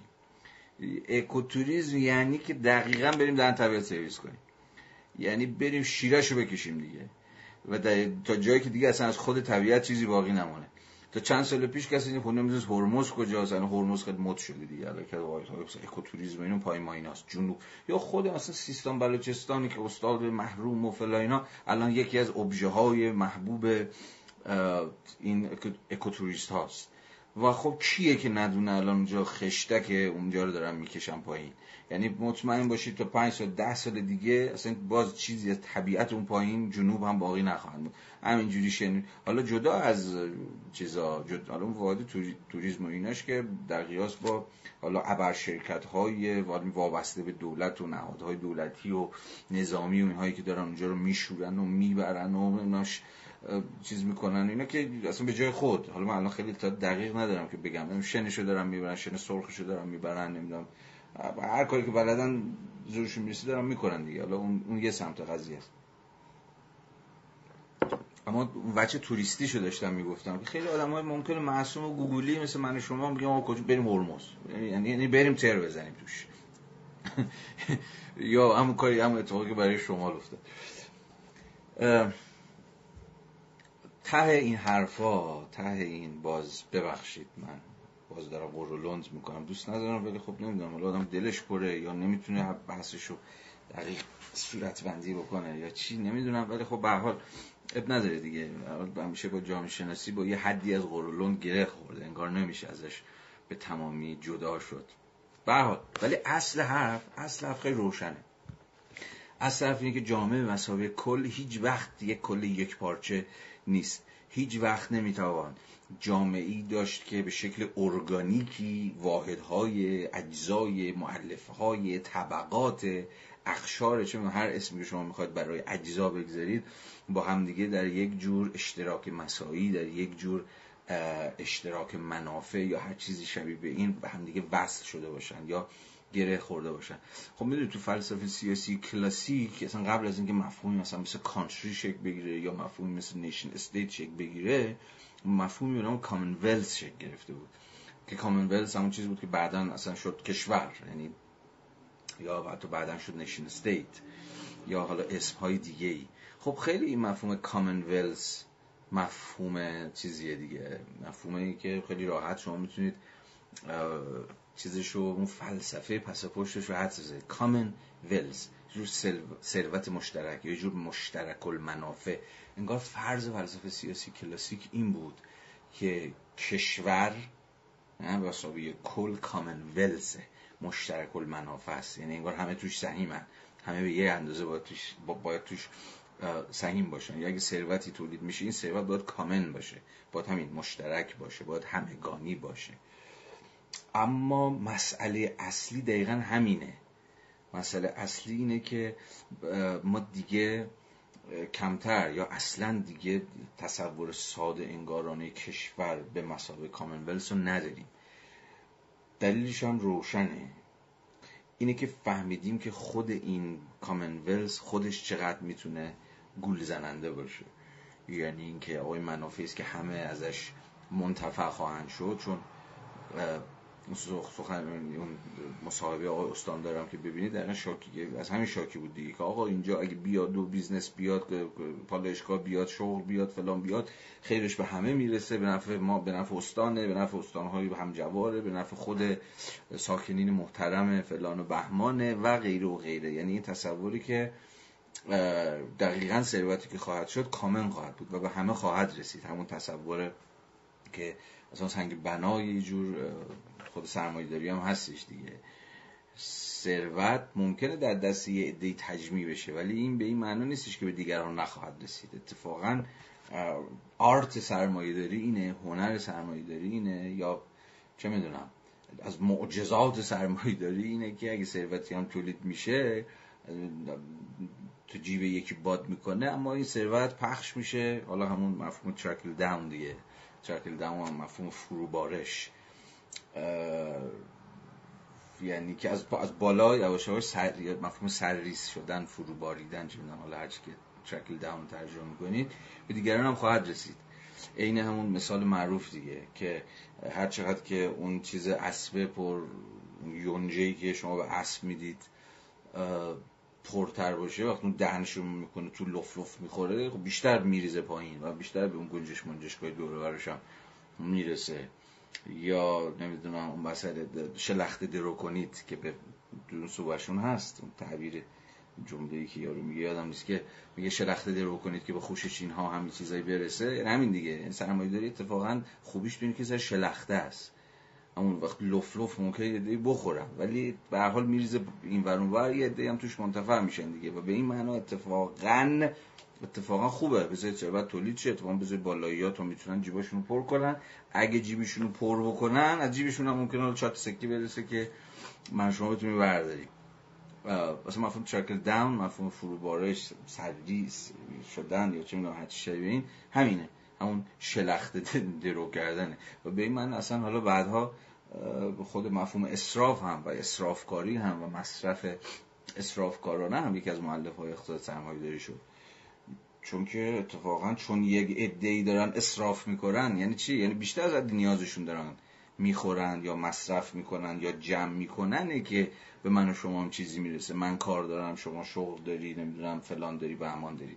اکوتوریسم یعنی که دقیقا بریم دهن طبیعت سرویس کنیم. یعنی بریم شیرش رو بکشیم دیگه. و تا جایی که دیگه اصلا از خود طبیعت چیزی باقی نمونه. تا چند سال پیش کسی این خونه می‌دونست هرمز کجاست الان هرمز خیلی مد شده دیگه. الان که اکوتوریسم اینو پای ما ایناست جنوب. یا خود مثلا سیستان بلوچستانی که استاد محروم و فلا اینا الان یکی از ابژه های محبوب این اکوتوریست هاست. و خب کیه که ندونه الان اونجا خشتک اونجا رو دارن می‌کشن پایین؟ یعنی مطمئن باشید تا پنج سال ده سال دیگه اصلا باز چیزی از طبیعت اون پایین جنوب هم باقی نخواهند بود. همینجوری شن حالا جدا از چیزا جدا حالا وارد توریسم و ایناش که در قیاس با حالا ابر شرکت های وابسته به دولت و نهادهای دولتی و نظامی و اینهایی که دارن اونجا رو میشورن و می‌برن و ایناش چیز می‌کنن. اینا که اصلا به جای خود. حالا من الان خیلی تا دقیق ندارم که بگم. شنشو دارم می‌برن شن سرخشو دارم می‌برن نمی‌دونم. هر کاری که بلدن زورشون می‌رسه دارن می‌کنن دیگه. حالا اون, اون یه سمت قضیه است. اما وچه توریستی شو داشتم می‌گفتم که خیلی آدم های ممکنه معصوم و گوگولی مثل من شما میگم آقا کجا بریم هرمز؟ یعنی یعنی بریم تر بزنیم توش. یا همون کاری هم اتفاقی که برای شما افتاد. ته این حرفا ته این باز ببخشید من. باز دارم قرولند می‌کنم. دوست ندارم ولی خب نمی‌دونم. حالا آدم دلش پره یا نمی‌تونه بحثشو دقیق صورت بندی بکنه یا چی نمی‌دونم. ولی خب به حال اب نداره دیگه. همیشه با جامعه شناسی با یه حدی از قرولند گره خورده. انگار نمیشه ازش به تمامی جدا شد. به حال. ولی اصل حرف اصل حرف خیلی روشنه. اصل حرف اینه که جامعه مسابقه کل هیچ وقت یک کل یک پارچه نیست. هیچ وقت نمی‌توان جامعی داشت که به شکل ارگانیکی واحدهای اجزای معلفهای طبقات اخشار چون هر اسمی که شما می‌خواید برای اجزا بگذارید با همدیگه در یک جور اشتراک مسایی در یک جور اشتراک منافع یا هر چیزی شبیه به این به همدیگه وصل شده باشن یا گره خورده باشن. خب می‌دونید تو فلسفه سیاسی کلاسیک اصلا قبل از اینکه مفهومی مثلا مثل country شکل بگیره یا مفهومی مثل nation state شکل بگیره مفهومی به نام commonwealth شکل گرفته بود. که commonwealth همون چیزی بود که بعدا اصلا شد کشور. یعنی یا حتی بعدا شد nation state یا حالا اسم های دیگه ای خب خیلی این مفهوم commonwealth مفهوم چیزیه دیگه. مفهومی که خیلی راحت شما می‌تونید چیزشو اون فلسفه پس پشتش رو حدس بزنید. کامن ویلز جور ثروت مشترک یه جور مشترک المنافع. انگار فرض فلسفه سیاسی کلاسیک این بود که کشور به کل کامن ویلز مشترک المنافع است. یعنی انگار همه توش سهیمن همه به یه اندازه باید توش, باید توش سهیم باشن. یا اگه ثروتی تولید میشه این ثروت باید کامن باشه. باید همین مشترک باشه. باید همگانی باشه. اما مسئله اصلی دقیقا همینه. مسئله اصلی اینه که ما دیگه کمتر یا اصلا دیگه تصور ساده انگارانه کشور به مسابقه کامنولس رو نداریم. دلیلش هم روشنه. اینه که فهمیدیم که خود این کامنولس خودش چقدر می‌تونه گول زننده باشه. یعنی اینکه آقا یه منافعی است که همه ازش منتفع خواهند شد چون سخن اون مصاحبه آقای استاندارم که ببینید دقیقا شاکی از همین شاکی بود دیگه که آقا اینجا اگه بیاد دو business بیاد پالایشگاه بیاد شغل بیاد فلان بیاد خیرش به همه می‌رسه به نفع ما به نفع استانه به نفع استانهای همجواره به نفع خود ساکنین محترم فلان و بهمانه و غیره و غیره. یعنی این تصوری که دقیقا ثروتی که خواهد شد کامن خواهد بود و به همه خواهد رسید. همون تصور که مثلا سنگ بنای جور خود سرمایه داری هم هستش دیگه. ثروت ممکنه در دست یه عده تجمیع بشه ولی این به این معنا نیستش که به دیگران نخواهد رسید. اتفاقا آرت سرمایه داری اینه هنر سرمایه داری اینه یا چه می‌دونم از معجزات سرمایه داری اینه که اگه ثروتی هم تولید میشه تو جیب یکی باد می‌کنه اما این ثروت پخش میشه. حالا همون مفهوم ترکل داون دیگه. ترکل داون هم مفهوم فروبارش. یعنی که از از بالا یواش یواش سر مفهوم سرریز شدن فرو باریدن چه حالا هر که ترکل داون ترجمه می‌کنید به دیگران هم خواهد رسید. عین همون مثال معروف دیگه که هر چقدر که اون چیز اسبه پر یونجهی که شما به اسب می‌دید پرتر باشه وقتی اون رو می‌کنه تو لف لف می‌خوره خب بیشتر میریزه پایین و بیشتر به اون گنجش منجشگاه دوره هم می‌رسه. یا نمی‌دونم اون مسئله شلخت درو کنید که به دون صوبشون هست اون تعبیر جمله ای که یارو میگه یادم نیست که میگه شلخت درو کنید که به خوشش اینها همین چیزایی برسه. یعنی همین دیگه. این سرمایه داری اتفاقا خوبیش تو که شلخته است. همون وقت لف لف ممکنه یه بخورم. ولی به هر حال میریزه این ورون ور یه عده هم توش منتفع میشن دیگه. و به این معنا اتفاقا اتفاقا خوبه. بذارید ثروت تولید شه. اتفاقا بذارید بالاییات رو می‌تونن جیبشون رو پر کنن. اگه جیبشون رو پر بکنن از جیبشون هم ممکنه چات سکی برسه که من شما بتونی برداریم. مثلا مفهوم ترکل داون مفهوم فروبارش سردیس شدن یا چه می‌دونم هر چی همینه. همون شلخته درو کردنه. و به این من اصلا حالا بعدها خود مفهوم اسراف هم و اسرافکاری هم و مصرف اسرافکارانه هم یکی از معلف های اقتصاد سرمایه داری شد. چون که اتفاقا چون یک ای دارن اسراف می‌کنن یعنی چی؟ یعنی بیشتر از نیازشون دارن می‌خورن یا مصرف می‌کنن یا جمع می‌کنن که به من و شما هم چیزی می‌رسه. من کار دارم شما شغل داری نمی‌دونم فلان داری بهمان داری.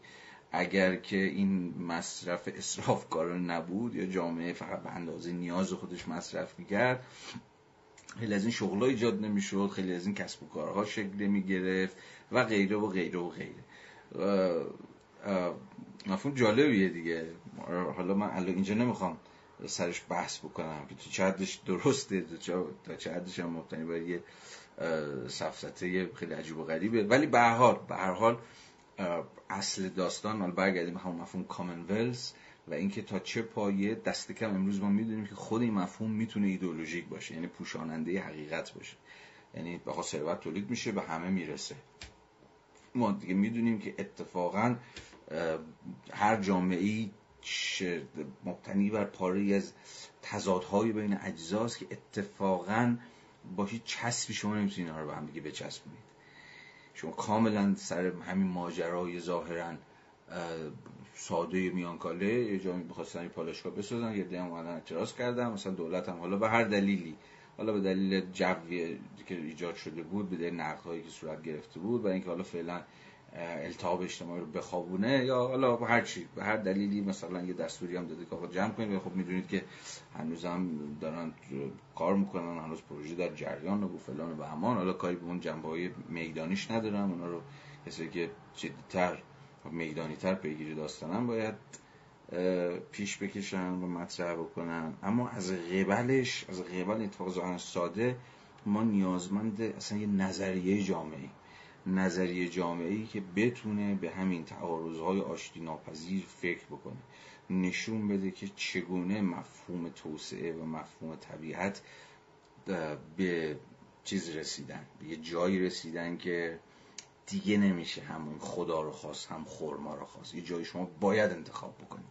اگر که این مصرف اصراف کار نبود یا جامعه فقط به اندازه نیاز خودش مصرف می‌کرد خیلی از این شغل ایجاد نمی‌شد خیلی از این کسب و کارها شکل نمی‌گرفت و غیره و غیره و غیره. مفهوم جالبیه دیگه. حالا من الان اینجا نمی‌خوام سرش بحث بکنم. که تو چه درسته تا چه هم مبتنی بر یه سفسته خیلی عجیب و غریبه. ولی به هر حال به هر حال اصل داستان مال برگردیم همون مفهوم کامنولز و اینکه تا چه پایه دست کم امروز ما می‌دونیم که خود این مفهوم می‌تونه ایدئولوژیک باشه یعنی پوشاننده حقیقت باشه. یعنی بخوا ثروت تولید میشه به همه می‌رسه. ما دیگه می‌دونیم که اتفاقا هر جامعه مبتنی بر پاره از تضادهای بین اجزاست که اتفاقا با هیچ چسبی شما نمی‌تونید اینا رو به هم دیگه بچسبونید. شما کاملا سر همین ماجرای ظاهرا ساده میانکاله یه جایی بخواستن این پالشگاه بسازن یه دیم اومدن اعتراض کردن مثلا دولت هم حالا به هر دلیلی حالا به دلیل جوی که ایجاد شده بود به دلیل نقدهایی که صورت گرفته بود و اینکه حالا فعلا التهاب اجتماعی رو بخوابونه یا حالا هر چی به هر دلیلی مثلا یه دستوری هم داده که آقا جمع کنید خب می‌دونید که هنوز هم دارن کار می‌کنن هنوز پروژه در جریان و فلان و همان. حالا کاری به اون جنبه میدانیش ندارم. اونا رو کسی که جدیتر و میدانی تر پیگیری داستانم باید پیش بکشن و مطرح بکنن. اما از قبلش از قبل اتفاق ساده ما نیازمند اصلا یه نظریه جامعه نظریه جامعه ای که بتونه به همین تعارضهای آشتی ناپذیر فکر بکنه. نشون بده که چگونه مفهوم توسعه و مفهوم طبیعت به چیز رسیدن به یه جایی رسیدن که دیگه نمیشه همون خدا رو خواست هم خورما رو خواست. یه جایی شما باید انتخاب بکنید.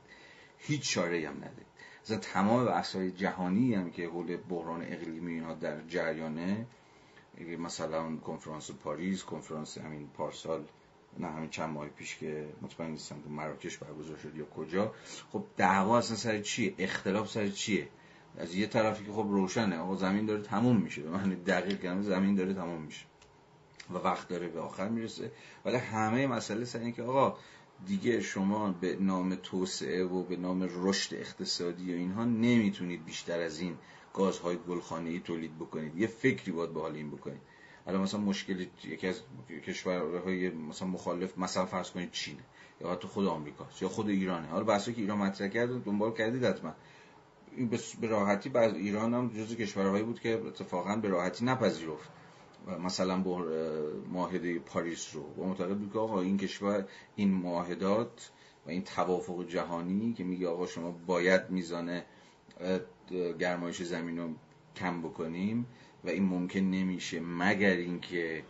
هیچ چاره هم ندارید. مثلا تمام بحث‌های جهانی هم که حول بحران اقلیمی اینا در جریانه مثلا کنفرانس پاریس کنفرانس همین پارسال نه همین چند ماه پیش که مطمئن نیستم که مراکش برگزار شد یا کجا. خب دعوا اصلا سر چیه؟ اختلاف سر چیه؟ از یه طرفی که خب روشنه آقا زمین داره تموم میشه. به معنی دقیق یعنی زمین داره تموم میشه و وقت داره به آخر می‌رسه. ولی همه مسئله سر که آقا دیگه شما به نام توسعه و به نام رشد اقتصادی و اینها نمی‌تونید بیشتر از این گازهای گلخانه ای تولید بکنید. یه فکری باید به حال این بکنید. الان مثلا مشکل یکی از کشورهای مثلا مخالف مثلا فرض کنید چینه یا حتی خود آمریکا یا خود ایرانه. حالا بحثی که ایران مطرح کرد دنبال کردید حتما. این به راحتی بعد ایران هم جزو کشورهایی بود که اتفاقا به راحتی نپذیرفت. مثلا معاهده پاریس رو. و معتقد بود که آقا این کشور این معاهدات و این توافق جهانی که میگه آقا شما باید میزانه گرمایش زمین رو کم بکنیم و این ممکن نمیشه مگر اینکه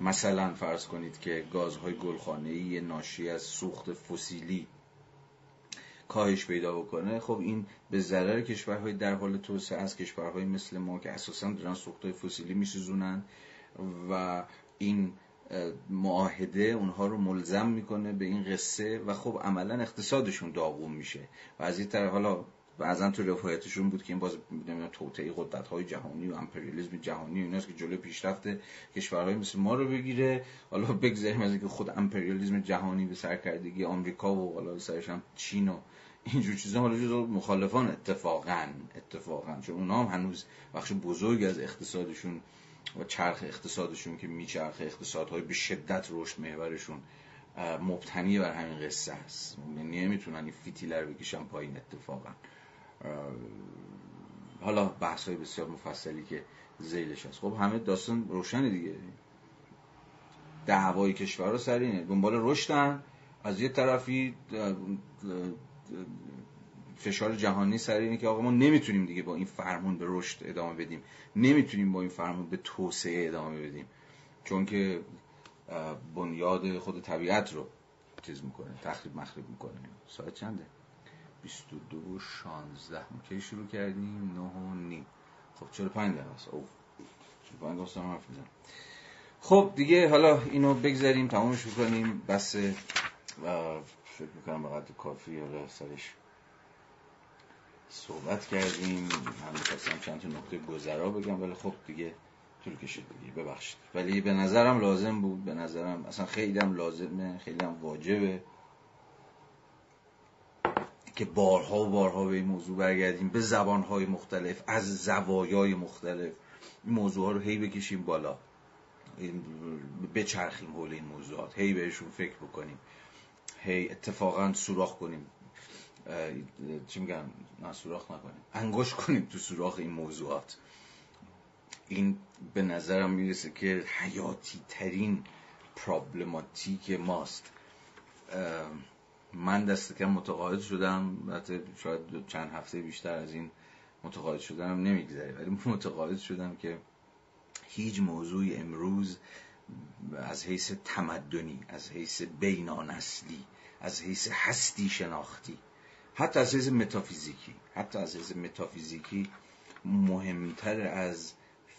مثلا فرض کنید که گازهای گلخانه‌ای ناشی از سوخت فسیلی کاهش پیدا بکنه خب این به ضرر کشورهای در حال توسعه از کشورهای مثل ما که اساسا دارن سوختهای فسیلی میسوزونن و این معاهده اونها رو ملزم می‌کنه به این قصه و خب عملا اقتصادشون داغون میشه. و از این طرف حالا بعضا تو رفایتشون بود که این باز نمی‌دونم توطئه قدرت های جهانی و امپریالیسم جهانی و که جلوی پیشرفت کشورهای مثل ما رو بگیره. حالا بگذاریم از اینکه خود امپریالیسم جهانی به سرکردگی آمریکا و حالا سرش هم چین و اینجور چیزا. حالا جزو مخالفان اتفاقا اتفاقا. چون اونا هم هنوز بخش بزرگ از اقتصادشون و چرخ اقتصادشون که میچرخ اقتصادهای به شدت رشد محورشون مبتنی بر همین قصه است. یعنی نمی‌تونن این فیتیلر بکشن پایین اتفاقا. حالا بحث های بسیار مفصلی که زیلش هست. خب همه داستان روشن دیگه. دعوای کشور رو سر اینه. دنبال رشدن. از یه طرفی فشار جهانی سر اینه که آقا ما نمی‌تونیم دیگه با این فرمون به رشد ادامه بدیم. نمی‌تونیم با این فرمون به توسعه ادامه بدیم. چون که بنیاد خود طبیعت رو چیز می‌کنه تخریب مخریب می‌کنه. ساعت چنده؟ 22 و 16 کی شروع کردیم. 9 و نیم. خب 45 دقیقه است. اوه. 45 دقیقه حرف می‌زنم. خب دیگه حالا اینو بگذاریم تمامش بکنیم بس فکر می‌کنم به قدر کافی حالا سرش صحبت کردیم. من می‌خواستم چند تا نقطه گذرا بگم ولی خب دیگه طول کشید دیگه. ببخشید. ولی به نظرم لازم بود. به نظرم اصلا خیلی هم لازمه خیلی هم واجبه. که بارها و بارها به این موضوع برگردیم به زبانهای مختلف از زوایای مختلف این موضوع ها رو هی بکشیم بالا. بچرخیم حول این موضوعات هی بهشون فکر بکنیم هی اتفاقا سوراخ کنیم. چی میگن؟ نه سوراخ نکنیم. انگوش کنیم تو سوراخ این موضوعات. این به نظرم می‌رسه که حیاتی ترین پرابلماتیک ماست. من دست کم متقاعد شدم. حتی شاید چند هفته بیشتر از این متقاعد شدنم نمیگذره. ولی متقاعد شدم که هیچ موضوعی امروز از حیث تمدنی از حیث بینانسلی از حیث هستی شناختی حتی از حیث متافیزیکی حتی از حیث متافیزیکی مهمتر از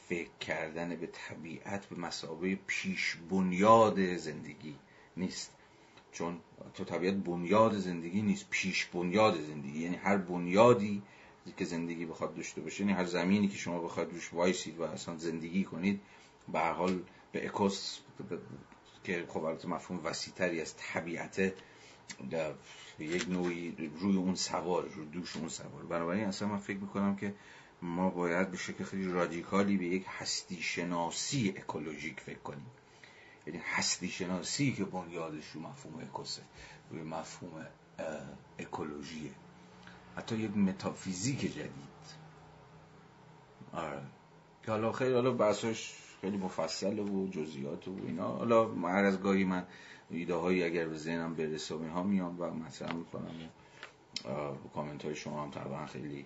فکر کردن به طبیعت به مسابقه پیش بنیاد زندگی نیست. چون تو طبیعت بنیاد زندگی نیست پیش بنیاد زندگی. یعنی هر بنیادی که زندگی بخواد داشته باشه یعنی هر زمینی که شما بخواد روش وایسید و اصلا زندگی کنید به حال به اکوس که خب البته مفهوم وسیتری از طبیعت یک نوعی روی اون سوار روی دوش اون سوار. بنابراین اصلا من فکر می‌کنم که ما باید به شکل خیلی رادیکالی به یک هستی شناسی اکولوژیک فکر کنیم. یعنی هستی شناسی که بنیادش رو مفهوم اکوسه روی مفهوم اکولوژیه. حتی یک متافیزیک جدید. آره. که حالا خیلی حالا بحثش خیلی مفصله و جزئیات و اینا. حالا هر از گاهی من ایده هایی اگر به ذهنم برسه و اینها میام و مثلا می‌کنم و کامنت های شما هم طبعا خیلی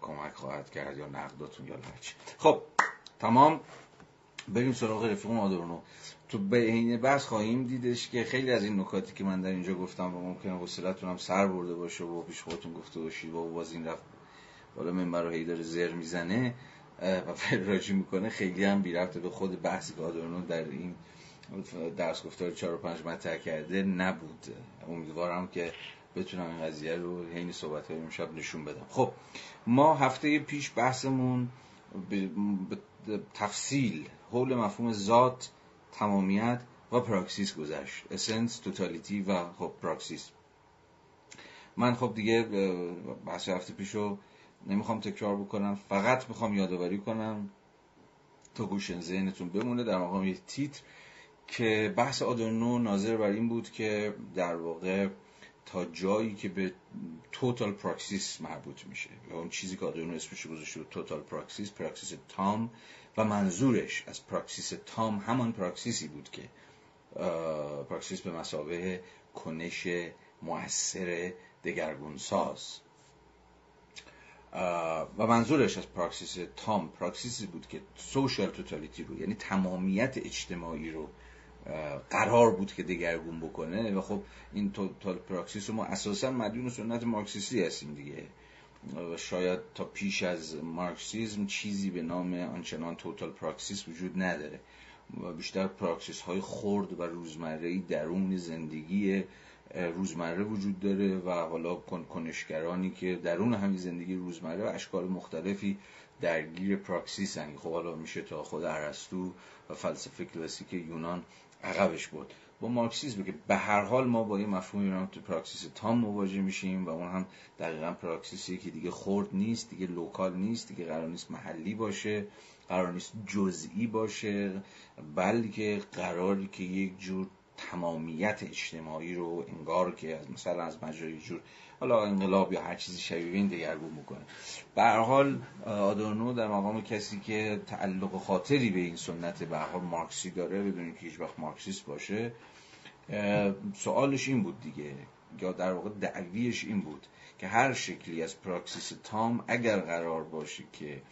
کمک خواهد کرد یا نقداتون یا هرچی. خب تمام. بریم سراغ رفیق آدورنو تو به این بحث خواهیم دیدش که خیلی از این نکاتی که من در اینجا گفتم و ممکنه وصلتون هم سر برده باشه و پیش خودتون گفته باشید و باز این رفت بالا منبر رو هی داره زر می‌زنه و فراجی می‌کنه خیلی هم بی به خود بحثی که آدورنو در این درس گفتار 4 و 5 مطرح کرده نبود. امیدوارم که بتونم این قضیه رو حین صحبت های امشب نشون بدم. خب ما هفته پیش بحثمون به تفصیل حول مفهوم ذات تمامیت و پراکسیس گذشت. essence totality و خب praxis. من خب دیگه بحث هفته پیش رو نمی‌خوام تکرار بکنم. فقط می‌خوام یادآوری کنم تا گوشه ذهنتون بمونه در مقام یه تیتر که بحث آدورنو ناظر بر این بود که در واقع تا جایی که به total praxis مربوط میشه. یا اون چیزی که آدورنو اسمش گذاشته total praxis پراکسیس تام و منظورش از پراکسیس تام همان پراکسیسی بود که پراکسیس به مثابه کنش مؤثر دگرگونساز. و منظورش از پراکسیس تام پراکسیسی بود که social totality رو یعنی تمامیت اجتماعی رو قرار بود که دگرگون بکنه. و خب این total praxis رو ما اساسا مدیون سنت مارکسیستی هستیم دیگه. شاید تا پیش از مارکسیزم چیزی به نام آنچنان total praxis وجود نداره. و بیشتر پراکسیس های خرد و روزمره درون زندگی روزمره وجود داره و حالا کنشگرانی که درون همین زندگی روزمره و اشکال مختلفی درگیر پراکسیس هن دیگه خب حالا میشه تا خود ارسطو و فلسفه کلاسیک یونان عقبش برد با مارکسیسم که به هر حال ما با یه مفهومی رو به رو پراکسیس تام مواجه میشیم و اون هم دقیقا پراکسیسی که دیگه خرد نیست دیگه local نیست دیگه قرار نیست محلی باشه قرار نیست جزئی باشه بلکه قراره که یک جور تمامیت اجتماعی رو انگار که از مثلا از مجرای جور حالا انقلاب یا هر چیزی شبیه این دگرگون می‌کنه. به هر حال آدورنو در مقام کسی که تعلق خاطری به این سنت به حال مارکسی داره بدون که هیچ وقت مارکسیست باشه سوالش این بود دیگه یا در واقع دعویش این بود که هر شکلی از پراکسیس تام اگر قرار باشه که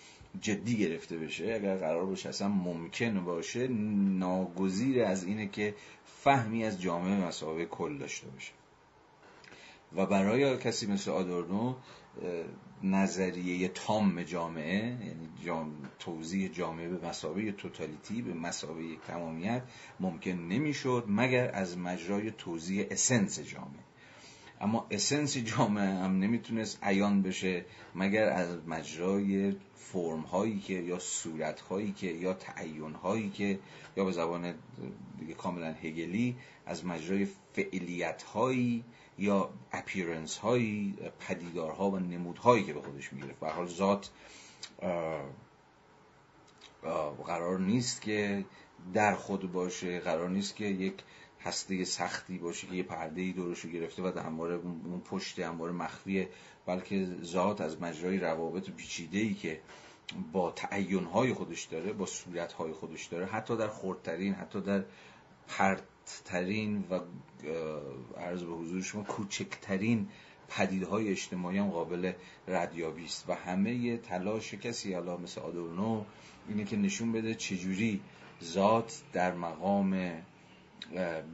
جدی گرفته بشه اگر قرار باشه اصلا ممکن باشه ناگزیر از اینه که فهمی از جامعه مسابقه کل داشته باشه. و برای کسی مثل آدورنو نظریه تام جامعه یعنی جام... توضیح جامعه به مسابقه توتالیتی به مسابقه تمامیت ممکن نمی‌شد مگر از مجرای توضیح اسنس جامعه. اما اسنس جامعه هم نمی‌تونست عیان بشه مگر از مجرای فرم هایی که یا صورت هایی که یا تعین هایی که یا به زبان دیگه کاملا هگلی از مجرای فعلیت هایی یا اپیرنس هایی پدیدارها و نمودهایی که به خودش می‌گیره به حال ذات قرار نیست که در خود باشه قرار نیست که یک هسته سختی باشه که یه پرده ای دورش رو گرفته و همواره اون پشت همواره مخفیه بلکه ذات از مجرای روابط پیچیده ای که با تعین های خودش داره با صورت های خودش داره حتی در خردترین حتی در پرتترین و عرض به حضور شما کوچکترین پدیدهای اجتماعی هم قابل ردیابی است. و همه تلاش کسی حالا مثل آدورنو اینه که نشون بده چجوری ذات در مقام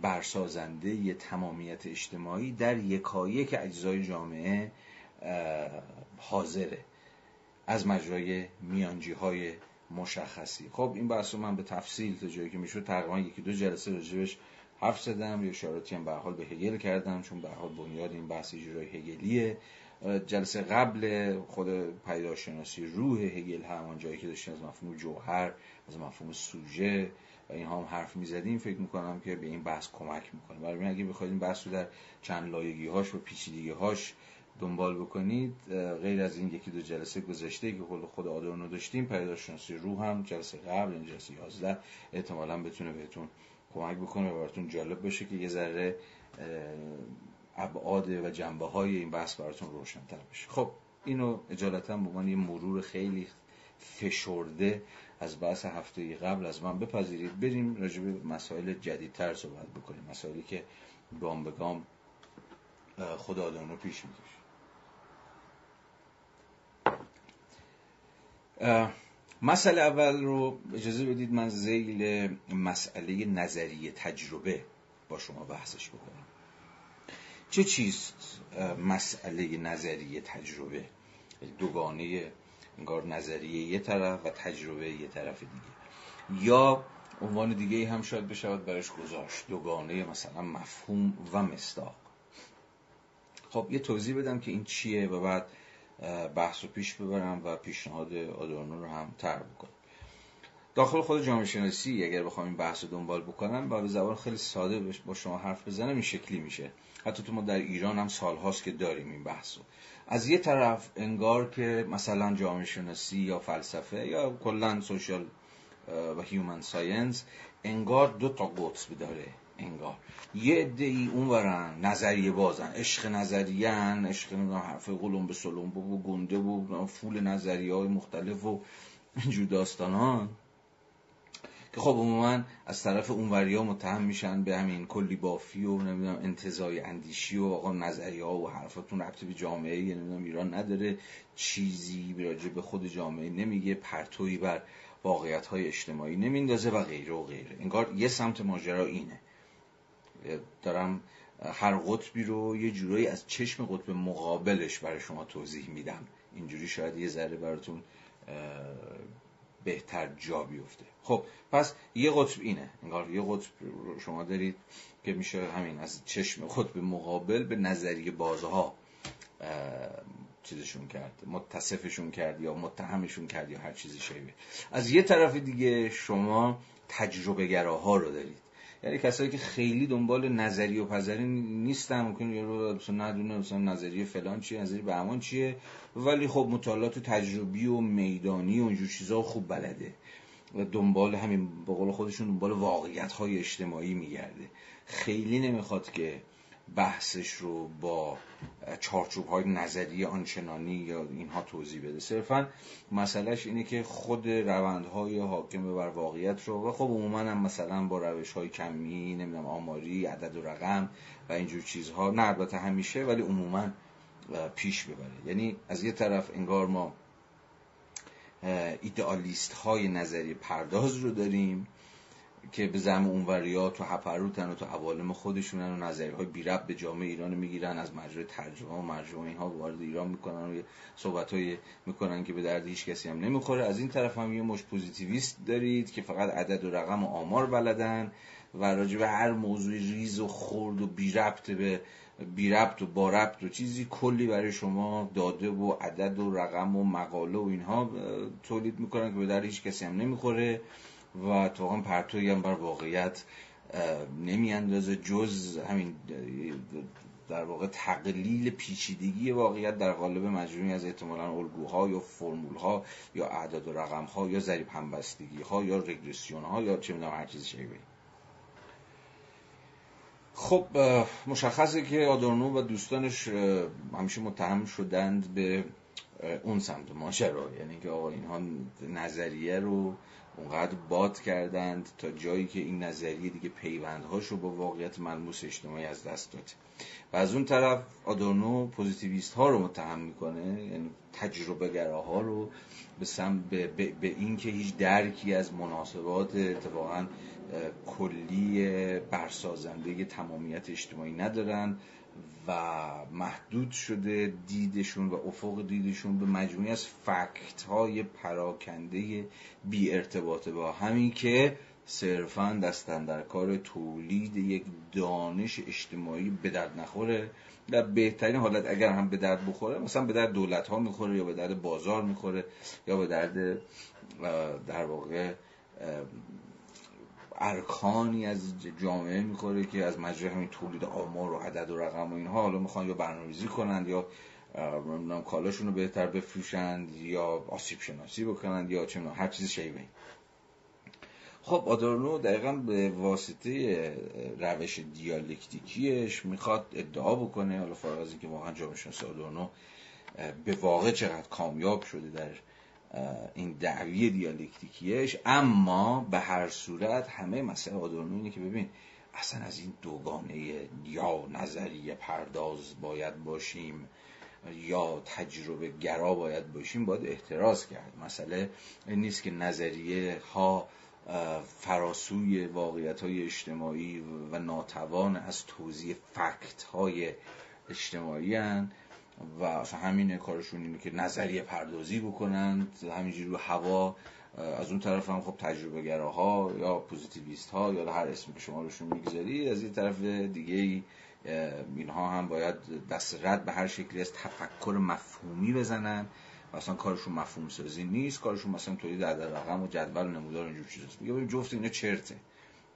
برسازنده ی تمامیت اجتماعی در یکایک اجزای جامعه حاضره. از مجرای میانجی های مشخصی. خب این بحث رو من به تفصیل تا جایی که می‌شد تقریبا یکی دو جلسه راجبش حرف زدم یا اشاراتی هم به حال به هگل کردم چون به حال بنیاد این بحث اجرای هگلیه. جلسه قبل خود پیداشناسی روح هگل همان جایی که داشتیم از مفهوم جوهر از مفهوم سوژه و این هم حرف می‌زدیم فکر می‌کنم که به این بحث کمک می‌کنه. برای اگه بخواید این بحث رو در چند لایگی هاش و پیچیدگی هاش دنبال بکنید غیر از این یکی دو جلسه گذشته که خود خود آدورنو داشتیم پیداشناسی روح هم جلسه قبل این جلسه 11 احتمالا بتونه بهتون کمک بکنه و براتون جالب باشه که یه ذره ابعاد و جنبه های این بحث براتون روشنتر بشه خب اینو اجالتا به عنوان یه مرور خیلی فشرده از بحث هفته قبل از من بپذیرید. بریم راجع به مسائل جدیدتر صحبت بکنیم. مسائلی که گام به گام خود آدم پیش می‌کشه. مسئله اول رو اجازه بدید من زیل مسئله نظریه تجربه با شما بحثش بکنم. چه چیست مسئله نظریه تجربه؟ دوگانه انگار نظریه یه طرف و تجربه یه طرف دیگه. یا عنوان دیگه هم شاید بشود برش گذاشت دوگانه مثلا مفهوم و مصداق. خب یه توضیح بدم که این چیه و بعد بحث رو پیش ببرم و پیشنهاد آدورنو رو هم تر بکنم. داخل خود جامعه شناسی اگر بخوام این بحث رو دنبال بکنم با زبان خیلی ساده با شما حرف بزنم این شکلی میشه. حتی تو ما در ایران هم سالهاست که داریم این بحث رو. از یه طرف انگار که مثلا جامعه شناسی یا فلسفه یا کلا سوشال و human science انگار دو تا قطب داره. انگار. یه عده ای اونورن نظریه بازن. عشق نظریان عشق حرف قلمبه سلمبه و گنده و فول نظریه های مختلف و اینجور داستانان که خب عموما از طرف اونوریا متهم میشن به همین کلی بافی و نمی‌دونم انتزاعی اندیشی و آقا نظریه ها و حرفاتون ربطی به جامعه نمی‌دونم ایران نداره. چیزی راجع به خود جامعه نمیگه. پرتوی بر واقعیت های اجتماعی نمیندازه و غیره و غیره. انگار یه سمت ماجرا اینه. دارم هر قطبی رو یه جورایی از چشم قطب مقابلش برای شما توضیح میدم. اینجوری شاید یه ذره براتون بهتر جا بیفته. خب پس یه قطب اینه. انگار یه قطب شما دارید که میشه همین از چشم قطب مقابل به نظریه بازها چیزشون کرد متصفشون کرد یا متهمشون کرد یا هر چیزی شیبه از یه طرف دیگه شما تجربه گراها رو دارید. یعنی کسایی که خیلی دنبال نظری و پذری نیستن ممکن رو مثلا ندونه مثلا نظریه فلان چیه نظریه بهمان چیه ولی خب مطالعات تجربی و میدانی و اینجور چیزا خوب بلده و دنبال همین به قول خودشون دنبال واقعیت های اجتماعی میگرده. خیلی نمی‌خواد که بحثش رو با چارچوب های نظری آنچنانی یا اینها توضیح بده. صرفا مسئلهش اینه که خود روندهای حاکم بر واقعیت رو و خب عموما هم مثلا با روش های کمی نمی‌دونم آماری عدد و رقم و اینجور چیزها. نه البته همیشه ولی عموما پیش ببره. یعنی از یه طرف انگار ما ایدئالیست های نظری پرداز رو داریم که به زعم اونوریا تو هپروتن و تو عوالم خودشونن و نظریه های بی ربط به جامعه ایران می‌گیرن از مجرای ترجمه و مرجوع اینها وارد ایران می‌کنن و صحبت های می‌کنن که به درد هیچ کسی هم نمی‌خوره. از این طرف هم یه مشت پوزیتیویست دارید که فقط عدد و رقم و آمار بلدن و راجع به هر موضوع ریز و خرد و بی ربط به بی ربط و با ربط و چیزی کلی برای شما داده و عدد و رقم و مقاله و اینها تولید می‌کنن که به در هیچ کسی هم نمی‌خوره. و تو پرتوی هم بر واقعیت نمیاندازه. جز همین در واقع تقلیل پیچیدگی واقعیت در قالب مجموعی از احتمالا الگوها یا فرمولها یا اعداد و رقمها یا ضریب همبستگی ها یا رگرسیون ها یا چه می‌دونم هر چیزی شیبه خب مشخصه که آدورنو و دوستانش همیشه متهم شدند به اون سمت ماجرا. یعنی که آقا اینها نظریه رو اونقدر باد کردند تا جایی که این نظریه دیگه پیوندهاش رو با واقعیت ملموس اجتماعی از دست داده و از اون طرف آدورنو پوزیتیویست ها رو متهم می‌کنه یعنی تجربه گراها رو به, سم به, به, به این که هیچ درکی از مناسبات اتفاقا کلی برسازنده تمامیت اجتماعی ندارن. و محدود شده دیدشون و افق دیدشون به مجموعی از فکت های پراکنده بی ارتباط با همین که صرفا دستن در کار تولید یک دانش اجتماعی به درد نخوره در بهترین حالت اگر هم به درد بخوره مثلا به درد دولت ها می‌خوره یا به درد بازار می‌خوره یا به درد در واقع ارکانی از جامعه می‌خوره که از مجرای همین تولید آمار و عدد و رقم و اینها حالا می‌خوان یا برنامه‌ریزی کنند یا نمی‌دونم کالاشون رو بهتر بفروشند یا آسیب شناسی بکنند یا چه هر چیز شیبه خب آدورنو دقیقا به واسطه روش دیالکتیکیش می‌خواد ادعا بکنه حالا فارغ از اینکه واقعا جامعه شناسی آدورنو به واقع چقدر کامیاب شده در این دعوی دیالکتیکیش اما به هر صورت همه مسئله آدورنو اینه که ببین اصلا از این دوگانه یا نظریه پرداز باید باشیم یا تجربه گرا باید باشیم باید احتراز کرد. مسئله این نیست که نظریه ها فراسوی واقعیت های اجتماعی و ناتوان از توضیح فکت های اجتماعی هن. و اصلا همین کارشون اینه که نظریه پردازی بکنند همینجوری رو هوا از اون طرف هم خب تجربه گراها یا پوزیتیویست ها یا هر اسمی که شما روشون می‌گذاری از این طرف دیگه اینها هم باید دست رد به هر شکلی از تفکر مفهومی بزنن و اصلا کارشون مفهوم سازی نیست کارشون مثلا تولید عدد رقم و جدول و نمودار اینجور چیزاست. میگه جفت اینا چرته.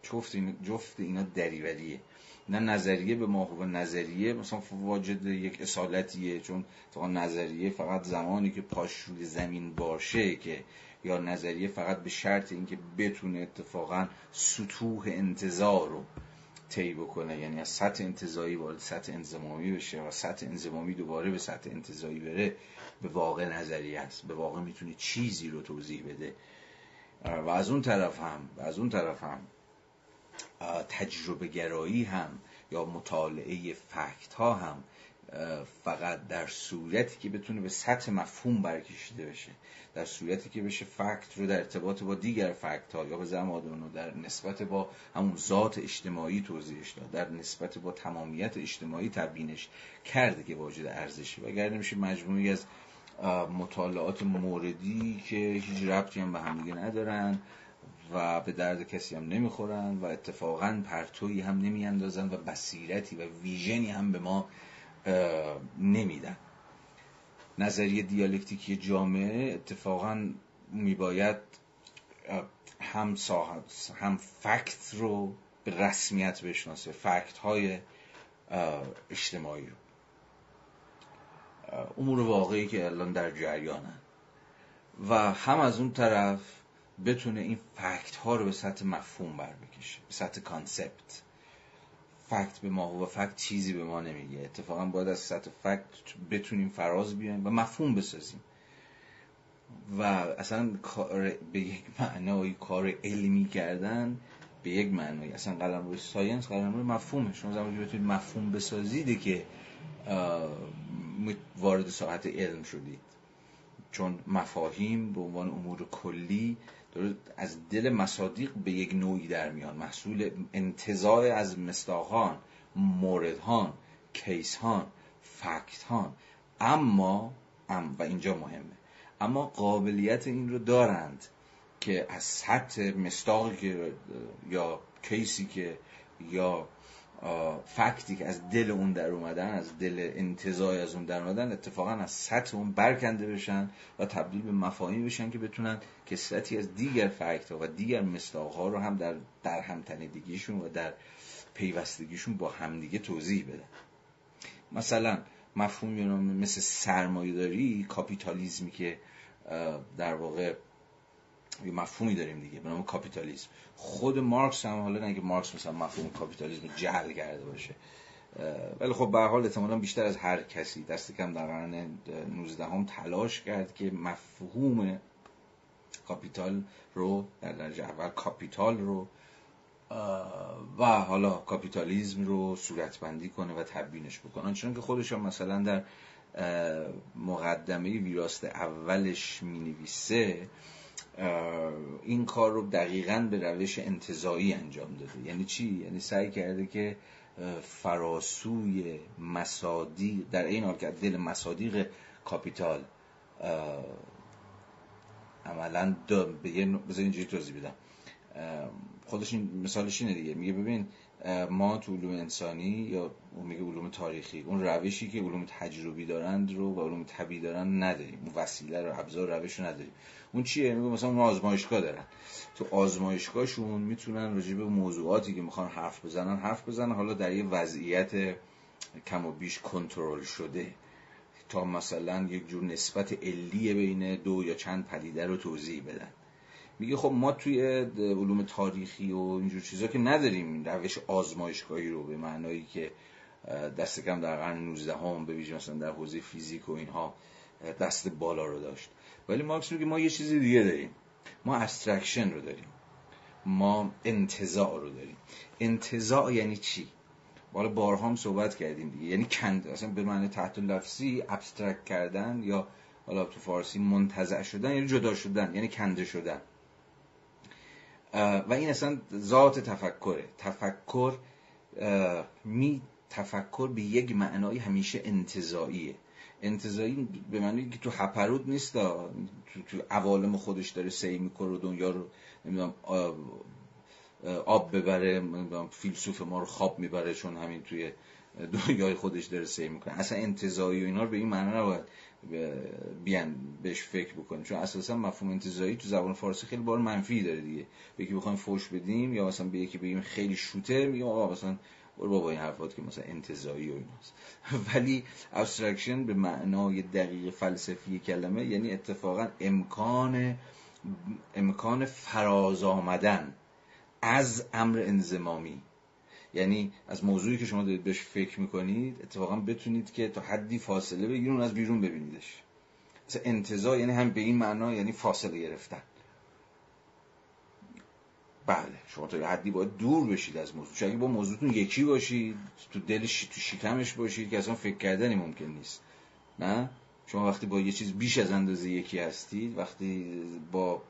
جفت اینا جفت اینا دریوریه. نه نظریه به ماهو نظریه مثلا واجد یک اصالتیه چون فقط نظریه فقط زمانی که پاش روی زمین باشه که یا نظریه فقط به شرط اینکه بتونه اتفاقا سطوح انتظار رو طی بکنه یعنی از سطح انتظایی وارد سطح انزمامی بشه و سطح انزمامی دوباره به سطح انتظایی بره به واقع نظریه است به واقع می‌تونه چیزی رو توضیح بده. و از اون طرف هم و از اون طرف هم تجربه گرایی هم یا مطالعه فکت ها هم فقط در صورتی که بتونه به سطح مفهوم برکشیده بشه در صورتی که بشه فکت رو در ارتباط با دیگر فکت ها یا به زمان و در نسبت با همون ذات اجتماعی توضیحش داد در نسبت با تمامیت اجتماعی تبیینش کرده که واجد ارزشی و اگر نمیشه مجموعی از مطالعات موردی که هیچ ربطی هم به همدیگه ندارن. و به درد کسی هم نمی‌خورن و اتفاقا پرتویی هم نمیاندازن و بصیرتی و ویژنی هم به ما نمیدن. نظریه دیالکتیکی جامعه اتفاقا میباید هم هم فکت رو به رسمیت بشناسه فکت های اجتماعی رو. امور واقعی که الان در جریانن. و هم از اون طرف بتونه این fact ها رو به سطح مفهوم بر بکشه به سطح concept. fact به ما و fact چیزی به ما نمیگه. اتفاقا باید از سطح fact بتونیم فراز بیایم و مفهوم بسازیم. و اصلا به یک معنای کار علمی کردن به یک معنای اصلا قلم روی ساینس قلم روی مفهومه. شما زمانی بتونید مفهوم بسازید که وارد ساحت علم شدید. چون مفاهیم به عنوان امور کلی از دل مصادیق به یک نوعی در میان. محصول انتظار از مستاخان موردهان کیسهان فکتهان. اما ام و اینجا مهمه. اما قابلیت این رو دارند که از سطح مستاقی که یا کیسی که یا فکتی که از دل اون در اومدن از دل انتظای از اون در اومدن اتفاقا از سطح اون برکنده بشن و تبدیل به مفاهیم بشن که بتونن کسرتی از دیگر فکت و دیگر مستاق ها رو هم در, در همتنیدگیشون و در پیوستگیشون با همدیگه توضیح بدن. مثلا مفهومی مثل سرمایه داری کاپیتالیزمی که در واقع یه مفهومی داریم دیگه به نام کاپیتالیسم. خود مارکس هم حالا نه مارکس مثلا مفهوم کاپیتالیسم جعل کرده باشه ولی خب به هر حال احتمالاً بیشتر از هر کسی دست کم در قرن 19هم تلاش کرد که مفهوم capital رو در درجه اول capital رو و حالا کاپیتالیزم رو صورتبندی کنه و تبیینش بکنه. چون که خودش هم مثلا در مقدمه ویراست اولش می نویسه این کار رو دقیقا به روش انتظایی انجام داده. یعنی چی؟ یعنی سعی کرده که فراسوی مصادیق در این حال که دل مصادیق کاپیتال عملا به یه اینجوری توضیح بدم. خودش این مثالش اینه دیگه. میگه ببین ما تو علوم انسانی یا میگه علوم تاریخی اون روشی که علوم تجربی دارند رو و علوم طبیعی دارن نداریم. اون وسیله رو ابزار روش رو نداریم. اون چیه؟ میگه مثلا اون آزمایشگاه دارن. تو آزمایشگاهشون می‌تونن راجع به موضوعاتی که می‌خوان حرف بزنن حرف بزنن. حالا در یه وضعیت کم و بیش کنترل شده. تا مثلا یک جور نسبت علی بین دو یا چند پدیده رو توضیح بدن. میگه خب ما توی علوم تاریخی و اینجور چیزا که نداریم روش آزمایشگاهی رو به معنایی که دست کم در قرن 19 هم به ویژه مثلا در حوزه فیزیک و اینها دست بالا رو داشت. ولی مارکس میگه ما یه چیزی دیگه داریم. ما abstraction رو داریم. ما انتزاع رو داریم. انتزاع یعنی چی؟ بالا بارها هم صحبت کردیم دیگه. یعنی کندن اصلا به معنی تحت لفظی abstract کردن یا حالا تو فارسی منتزع شدن یعنی جدا شدن یعنی کنده شدن. و این اصلا ذات تفکره. تفکر می تفکر به یک معنای همیشه انتظاییه. انتظایی به معنی که تو هپرود نیست تو, تو عوالم خودش داره سعی می‌کنه و دنیا رو نمی‌دونم آب ببره فیلسوف ما رو خواب می‌بره چون همین توی دنیای خودش داره سعی می‌کنه. اصلا انتظایی و اینا رو به این معنی نباید بیان بهش فکر بکنیم چون اساسا مفهوم انتظایی تو زبان فارسی خیلی بار منفی داره دیگه. به یکی بخوایم فوش بدیم یا مثلا به یکی بگیم خیلی شوته میگیم آقا مثلا برو بابا این حرفات که مثلا انتزاعی و ایناست. ولی abstraction به معنای دقیق فلسفی کلمه یعنی اتفاقا امکان امکان فراز آمدن از امر انضمامی. یعنی از موضوعی که شما دارید بهش فکر می‌کنید اتفاقا بتونید که تا حدی فاصله بگیرید اون از بیرون ببینیدش. مثلا انتظار یعنی هم به این معنا یعنی فاصله گرفتن. بله شما تا حدی باید دور بشید از موضوع. چون با موضوعتون یکی باشید تو دلش تو شکمش باشید که اصلا فکر کردنی ممکن نیست. نه؟ شما وقتی با یه چیز بیش از اندازه یکی هستید وقتی با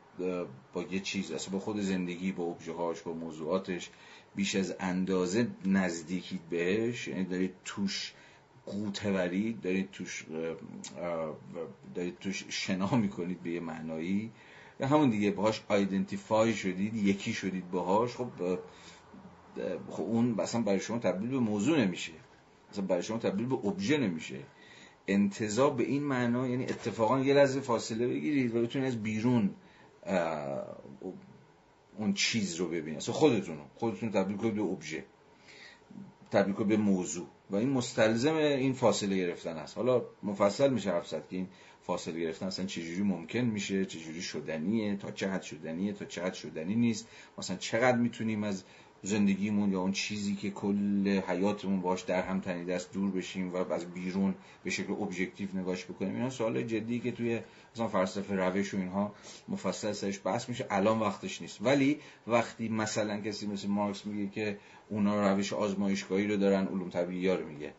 با یه چیز اصلا با خود زندگی با ابژه با موضوعاتش بیش از اندازه نزدیکید بهش. یعنی دارید توش قوتوری دارید توش دارید توش شنا می‌کنید به یه معنایی. یا همون دیگه باهاش آیدنتیفای شدید یکی شدید باهاش. خب خب اون اصلا برای شما تبدیل به موضوع نمیشه. اصلا برای شما تبدیل به ابژه نمیشه. انتظار به این معنا یعنی اتفاقا یه لحظه فاصله بگیرید و بتونید از بیرون اون چیز رو ببینید اصلا خودتون خودتون تبدیل کنید به ابژه تبدیل کنید به موضوع. و این مستلزم این فاصله گرفتن است. حالا مفصل میشه حرف زد که این فاصله گرفتن اصلا چجوری ممکن میشه چجوری شدنیه تا چه شدنیه تا چه شدنی نیست. مثلا چقدر می‌تونیم از زندگیمون یا اون چیزی که کل حیاتمون باش در هم تنیده است دور بشیم و از بیرون به شکل ابژکتیو نگاش بکنیم. اینا سوال جدی که توی مثلا فلسفه روش و اینها مفصل سرش بحث میشه. الان وقتش نیست. ولی وقتی مثلا کسی مثل مارکس میگه که اونا روش آزمایشگاهی رو دارن علوم طبیعی رو میگه.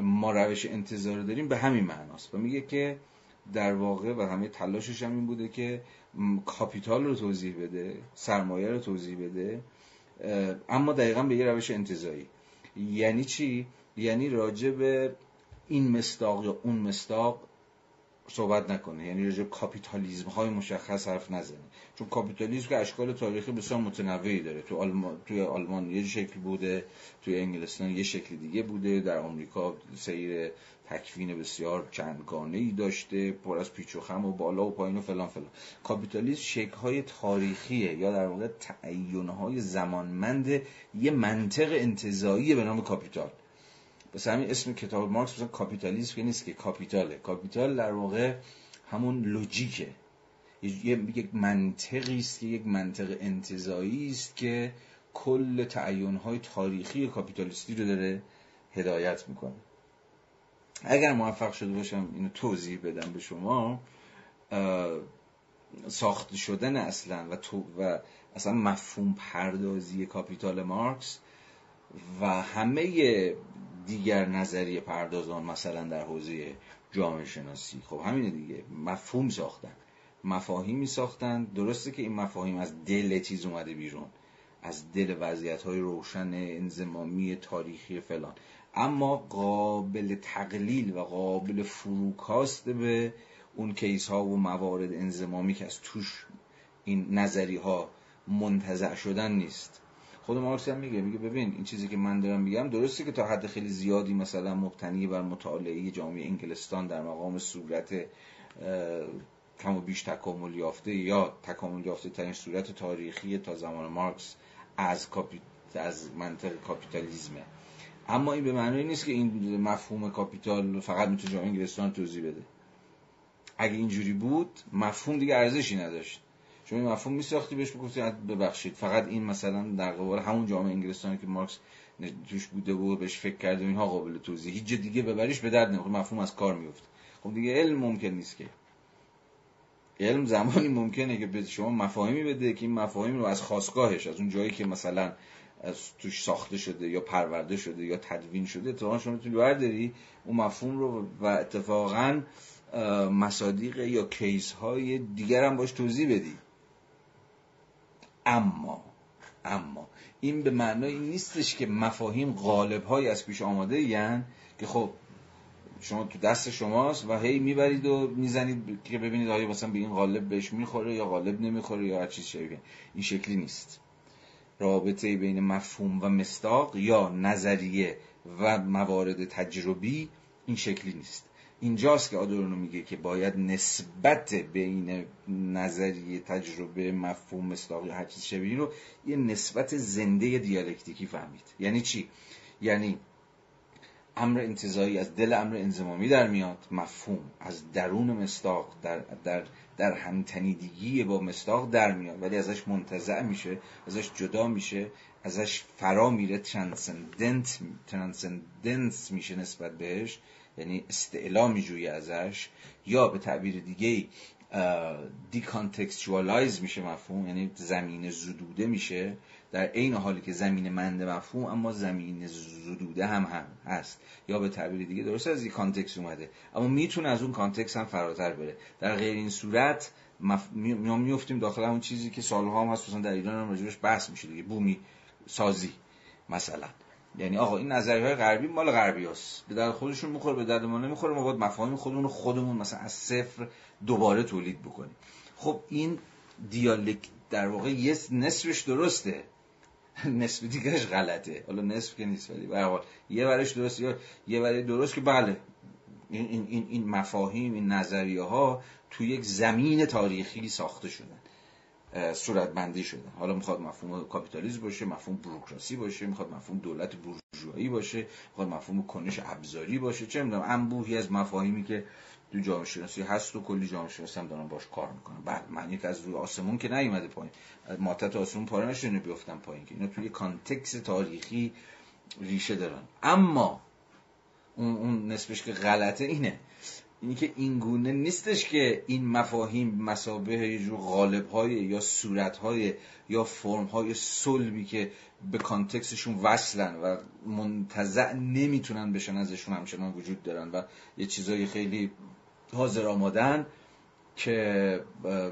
ما روش انتزاع داریم به همین معناست. و میگه که در واقع و همه تلاشش هم این بوده که capital رو توضیح بده سرمایه رو توضیح بده اما دقیقا به یه روش انتزاعی. یعنی چی؟ یعنی راجع به این مصداق یا اون مصداق صحبت نکنه. یعنی راجع کاپیتالیزم های مشخص حرف نزنه. چون کاپیتالیسم که اشکال تاریخی بسیار متنوعی داره. تو آلمان توی آلمان یه شکل بوده توی انگلستان یه شکل دیگه بوده. در آمریکا سیر تکوین بسیار چندگانه ای داشته پر از پیچ و خم و بالا و پایین و فلان فلان. کاپیتالیسم شکل های تاریخیه یا در واقع تعین های زمانمند یه منطق انتزاعی به نام capital. پس همین اسم کتاب مارکس مثلا کاپیتالیسم که نیست که capital ه. capital در واقع همون لوجیکه. یک منطقی است که یک منطق انتظایی است که کل تعین های تاریخی کاپیتالیستی رو داره هدایت می‌کنه. اگر موفق شده باشم اینو توضیح بدم به شما ساخته شدن اصلا و, تو و اصلا مفهوم پردازی کاپیتال مارکس و همه دیگر نظریه پردازان مثلا در حوزه جامعه شناسی. خب همینه دیگه مفهوم ساختن. مفاهیمی ساختن. درسته که این مفاهیم از دل چیز اومده بیرون. از دل وضعیت های روشن انزمامی تاریخی فلان. اما قابل تقلیل و قابل فروکاست به اون کیس ها و موارد انزمامی که از توش این نظری ها منتزع شدن نیست. خود مارکس هم میگه میگه ببین این چیزی که من دارم میگم درسته که تا حد خیلی زیادی مثلا مبتنی بر مطالعه جامعه انگلستان در مقام صورت کم و بیش تکامل یافته یا تکامل یافته ترین صورت تاریخی تا زمان مارکس از از منطق کاپیتالیزمه اما این به معنی نیست که این مفهوم کاپیتال فقط می‌تونه جامعه انگلستان توضیح بده. اگه اینجوری بود مفهوم دیگه ارزشی نداشت. چون این مفهوم میساختی بهش بگفتی ببخشید. فقط این مثلا در قبال همون جامعه انگلستانی که مارکس توش بوده و بهش فکر کرده اینها قابل توضیح. هیچ دیگه ببریش به درد نمی‌خوره مفهوم از کار میفته خب دیگه علم ممکن نیست که. علم زمانی ممکنه که به شما مفاهیمی بده که این مفاهیم رو از خاصگاهش از اون جایی که مثلا از توش ساخته شده یا پرورده شده یا تدوین شده اتفاقا شما می‌تونی برداری اون مفهوم رو و اتفاقا مصادیق یا کیس های دیگر هم باش توضیح بدی. اما اما این به معنای نیستش که مفاهیم غالب های از پیش آماده یعنی که خب شما تو دست شماست و هی می‌برید و می‌زنید که ببینید آیا مثلا به این غالب بهش می‌خوره یا غالب نمی‌خوره یا هر چیز شبیه. این شکلی نیست. رابطه بین مفهوم و مستاق یا نظریه و موارد تجربی این شکلی نیست. اینجاست که آدورنو میگه که باید نسبت بین نظریه تجربه مفهوم مستاق یا هر چیز شبیه رو یه نسبت زنده دیالکتیکی فهمید. یعنی چی؟ یعنی امر انتزاعی از دل امر انضمامی در میاد مفهوم. از درون مصداق در, در, در همتنیدگی با مصداق در میاد. ولی ازش منتزع میشه ازش جدا میشه ازش فرا میره transcendent transcendence میشه نسبت بهش. یعنی استعلا میجویه ازش. یا به تعبیر دیگه decontextualize میشه مفهوم یعنی زمینه زدوده میشه. در عین حالی که زمینه مند مفهوم اما زمینه زدوده هم, هم هست. یا به تعبیر دیگه درست از این context اومده. اما می‌تونه از اون context هم فراتر بره. در غیر این صورت مف... میفتیم داخل اون چیزی که سالها هم هست مثلا در ایران هم راجع بهش بحث میشه دیگه. بومی سازی مثلا. یعنی آقا این نظریه های غربی مال غربی هست. به درد خودشون می‌خوره به درد ما نمی‌خوره. ما باید مفاهیم خودمون خودمون مثلا از صفر دوباره تولید بکنیم. خب این دیالکت در واقع یه نصفش درسته. نصف دیگرش غلطه. حالا نصف که نیست ولی به یه ورش درست یه وری درست که بله این, این, این مفاهیم این نظریه ها تو یک زمین تاریخی ساخته شدن. صورت بندی شدن حالا می‌خواد مفهوم کاپیتالیسم باشه مفهوم بروکراسی باشه می‌خواد مفهوم دولت بورژوایی باشه می‌خواد مفهوم کنش ابزاری باشه. چه می‌دونم انبوهی از مفاهیمی که تو جامعه شناسی هست و کلی جامعه شناسی هم دارن باش کار می‌کنن. بعد من یک از روی آسمون که نیومده پایین ماتت آسمون پاره نشونه بیفتن پایین که اینا توی context تاریخی ریشه دارن. اما اون, اون نسبش که غلطه اینه اینی که این گونه نیستش که این مفاهیم به مثابه یه جور قالب های یا صورت های یا فرم های صلبی که به context شون وصلن و منتزع نمی‌تونن بشن ازشون همچنان وجود دارن و یه چیزای خیلی حاضر آمادن که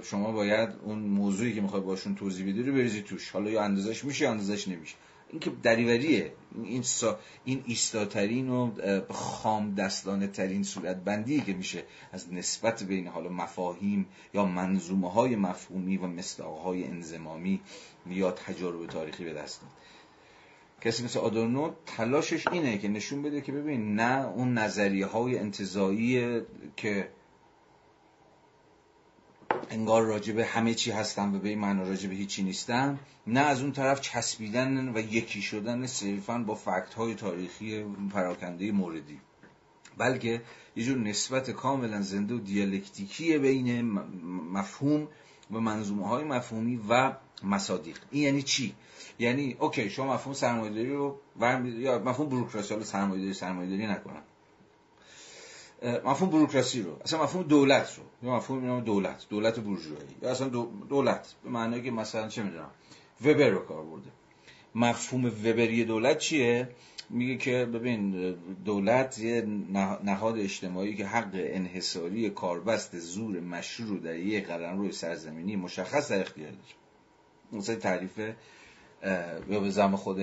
شما باید اون موضوعی که می‌خوای باشون توضیح بدی رو بریزی توش. حالا یا اندازش میشه یا اندازش نمیشه. این که دریوریه. این سا این ایستاترین و خام دستانه ترین صورت بندی که میشه از نسبت بین حالا مفاهیم یا منظومه های مفهومی و مصداق های انزمامی یا تجارب تاریخی به دست داد کسی مثل آدورنو تلاشش اینه که نشون بده که ببین نه اون نظریه های انتظایی که انگار راجب همه چی هستن و به این معنا راجب هیچی نیستن نه از اون طرف چسبیدن و یکی شدن صرفا با فکت های تاریخی پراکنده موردی. بلکه یه جور نسبت کاملا زنده و دیالکتیکی بین مفهوم و منظومه های مفهومی و مصادیق. این یعنی چی؟ یعنی اوکی شما مفهوم سرمایه‌داری رو یا مفهوم بروکراسی رو سرمایه‌داری سرمایه‌داری نکنم. مفهوم بروکراسی رو. اصلا مفهوم دولت رو. یا مفهوم نام دولت. دولت بورژوایی. یا اصلا دولت. به معنی که مثلا چه می‌دونم. وبر رو کار برده. مفهوم وبری دولت چیه؟ میگه که ببین دولت یه نهاد اجتماعی که حق انحصاری کاربست زور مشروع رو در یک روی سرزمینی مشخص در اختیار داره مثلا تعریف یا به زم خود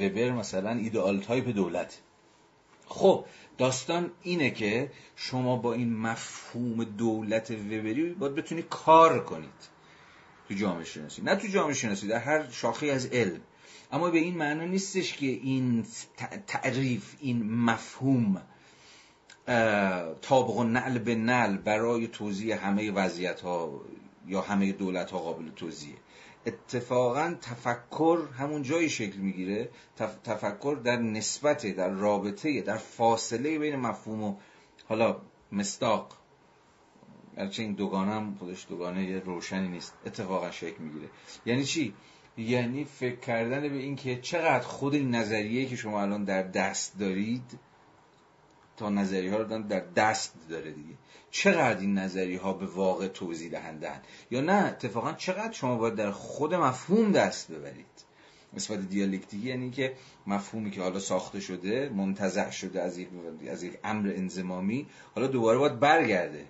وبر مثلا ایدئال تایپ دولت. خب داستان اینه که شما با این مفهوم دولت وبری باید بتونی کار کنید تو جامعه شناسی. نه تو جامعه شناسی در هر شاخی از علم. اما به این معنا نیستش که این تعریف این مفهوم طابق و نعل به نعل برای توضیح همه وضعیت ها یا همه دولت ها قابل توضیحه اتفاقا تفکر همون جایی شکل می‌گیره تفکر در نسبت در رابطه در فاصله بین مفهوم و حالا مستاق گرچه این دوگانه هم خودش دوگانه روشنی نیست. اتفاقا شکل می‌گیره. یعنی چی؟ یعنی فکر کردن به این که چقدر خود این نظریه که شما الان در دست دارید تا نظریه ها رو در دست داره دیگه. چقدر این نظریه ها به واقع توضیح دهندن یا نه اتفاقا چقدر شما باید در خود مفهوم دست ببرید؟ نسبت دیالکتیکی یعنی که مفهومی که حالا ساخته شده منتزع شده از یک, از یک امر انزمامی حالا دوباره باید برگرده.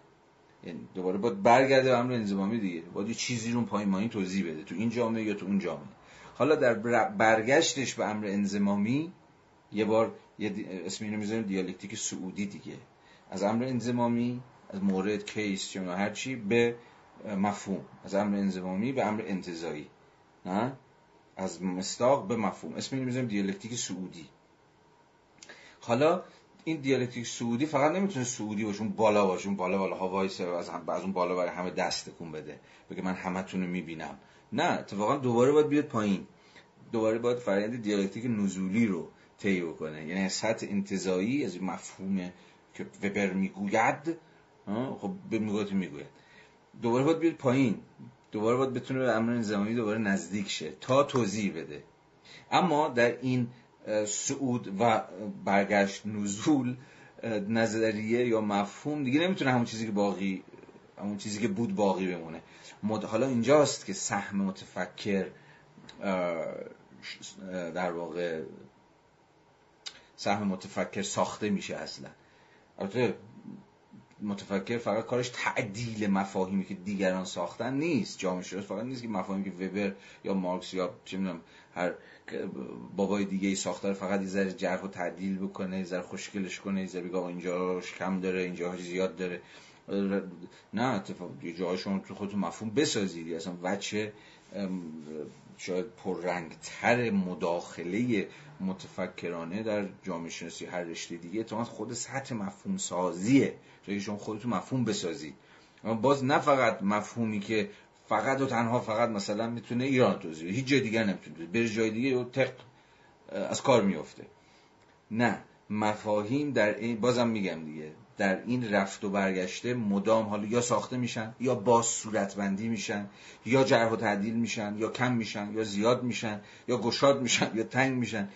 یعنی دوباره باید برگرده به امر انزمامی دیگه. باید یه چیزی رو پایین مانی توضیح بده. تو این جامعه یا تو اون جامعه. حالا در برگشتش به امر انزمامی یه بار یه اسم اینو می‌ذاریم دیالکتیک صعودی دیگه. از امر انضمامی از مورد case چه هر چی به مفهوم. از امر انضمامی به امر انتزاعی نه؟ از مصداق به مفهوم. اسم اینو می‌ذاریم دیالکتیک صعودی. حالا این دیالکتیک صعودی فقط نمی‌تونه صعودی باشه اون بالا باشه اون بالا بالا ها از از اون بالا برای همه دست تکون بده. بگه من همتون رو می‌بینم. نه اتفاقا دوباره باید بیاد پایین. دوباره باید فرآیند دیالکتیک نزولی رو طی بکنه. یعنی سطح انتزاعی از مفهوم که وبر می‌گوید خب به می‌گوید می‌گوید. دوباره باید بیاد پایین. دوباره باید بتونه به امر زمانی دوباره نزدیک شه تا توضیح بده. اما در این سعود و برگشت نزول نظریه یا مفهوم دیگه نمی‌تونه همون چیزی که باقی همون چیزی که بود باقی بمونه. حالا اینجاست که سهم متفکر در واقع سهم متفکر ساخته میشه اصلا. البته متفکر فقط کارش تعدیل مفاهیمی که دیگران ساختن نیست. جامعه شناس فقط نیست که مفاهیمی که وبر یا مارکس یا چه می‌دونم هر بابای دیگه ای ساخته فقط یه ذره جرح و تعدیل بکنه یه ذره خوشگلش کنه یه ذره بگه اینجاش کم داره اینجا زیاد داره. نه اتفاق جاهای شما تو خودتون مفهوم بسازید. اصلا وچه شاید پررنگتر مداخله متفکرانه در جامعه شناسی هر رشته دیگه تو خود سطح مفهوم سازیه. جایی شما خودتون مفهوم بسازید. اما باز نه فقط مفهومی که فقط و تنها فقط مثلا می‌تونه ایران توضیح هیچ جای دیگر نمی‌تونه بر جای دیگه تق از کار میفته نه مفاهیم در این بازم میگم دیگه در این رفت و برگشته مدام حالا یا ساخته میشن یا باز صورتبندی میشن یا جرح و تعدیل میشن یا کم میشن یا زیاد میشن یا گشاد میشن یا تنگ میشن.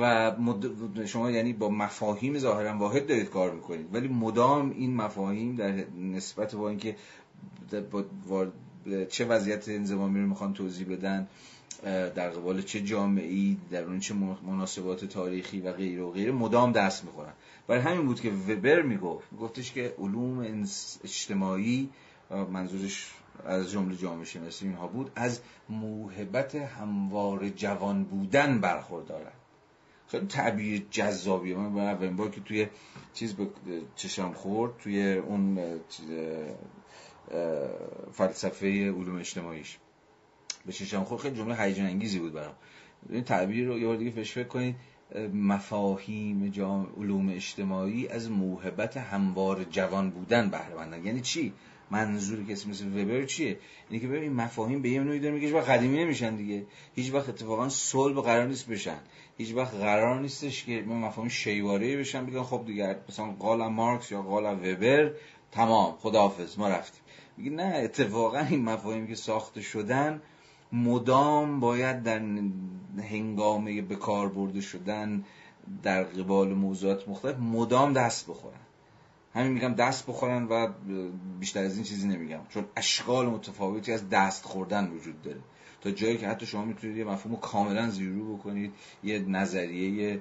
و شما یعنی با مفاهیم ظاهرا واحد دارید کار می‌کنید. ولی مدام این مفاهیم در نسبت با اینکه چه وضعیت انزمامی رو می‌خوان توضیح بدن در قبال چه جامعی در اون چه مناسبات تاریخی و غیر و غیره مدام دست می‌خورن. برای همین بود که وبر می‌گفت. گفتش که علوم اجتماعی منظورش از جمله جامعه شناسی اینها بود از موهبت هموار جوان بودن برخوردارن. خیلی تعبیر جذابیه. من به اولین بار که توی چیز به چشم خورد توی اون فلسفه علوم اجتماعیش به چشم خورد. خیلی جمله هیجان انگیزی بود برام. این تعبیر رو یه بار دیگه فکر کنید. مفاهیم علوم اجتماعی از موهبت هموار جوان بودن بهره یعنی چی؟ منظور کسی مثل وبر چیه؟ اینه که ببین مفاهیم به یه نوعی داره میگه قدیمی نمیشن دیگه. هیچ وقت اتفاقا صلب قرار نیست بشن. هیچ وقت قرار نیستش که مفاهیم شیواره بشن. بگن خب دیگه مثلا قال مارکس یا قال وبر تمام خداحافظ ما رفتیم. میگه نه اتفاقا این مفاهیمی که ساخته شدن مدام باید در هنگامه به کار برده شدن در قبال موضوعات مختلف مدام دست بخورن. همین میگم دست بخورن و بیشتر از این چیزی نمیگم. چون اشکال متفاوتی از دست خوردن وجود داره. تا جایی که حتی شما می‌تونید یه مفهوم کاملا زیرو بکنید یه نظریه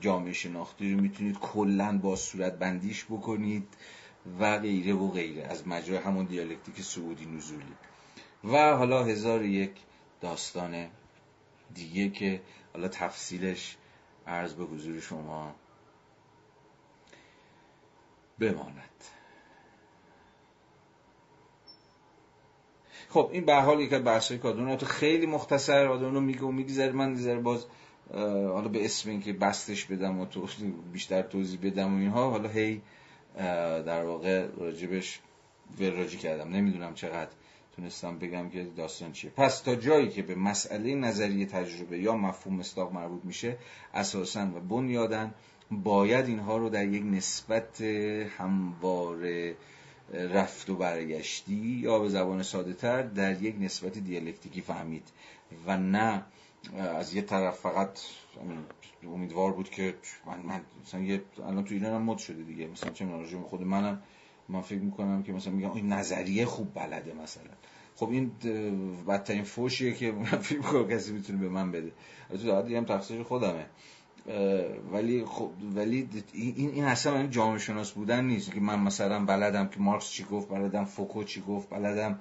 جامعه شناختی رو می‌تونید کلا با صورت بندیش بکنید و غیره و غیره. از مجرای همون دیالکتیک سعودی نزولی. و حالا هزار یک داستان دیگه که حالا تفصیلش عرض به حضور شما بماند. خب این به حال یک بحث های تو خیلی مختصر آدم میگه و میگذره. من دیزر باز حالا به اسم اینکه بستش بدم و تو بیشتر توضیح بدم و اینها حالا هی در واقع راجبش وراجی کردم. نمی‌دونم چقدر تونستم بگم که داستان چیه. پس تا جایی که به مسئله نظریه تجربه یا مفهوم مصداق مربوط میشه اساسا و بنیادن باید اینها رو در یک نسبت هموار رفت و برگشتی یا به زبان ساده تر در یک نسبت دیالکتیکی فهمید. و نه از یه طرف فقط امیدوار بود که من, من مثلا یه الان تو ایران هم مد شده دیگه مثلا چه خود منم من فکر می‌کنم که مثلا میگم این نظریه خوب بلده مثلا. خب این بدترین فوشیه که من فکر می‌کنم کسی می‌تونه به من بده. تو دیگه هم تقصیر خودمه. ولی خب ولی این این اصلا جامعه شناس بودن نیست. که من مثلا بلدم که مارکس چی گفت بلدم فوکو چی گفت بلدم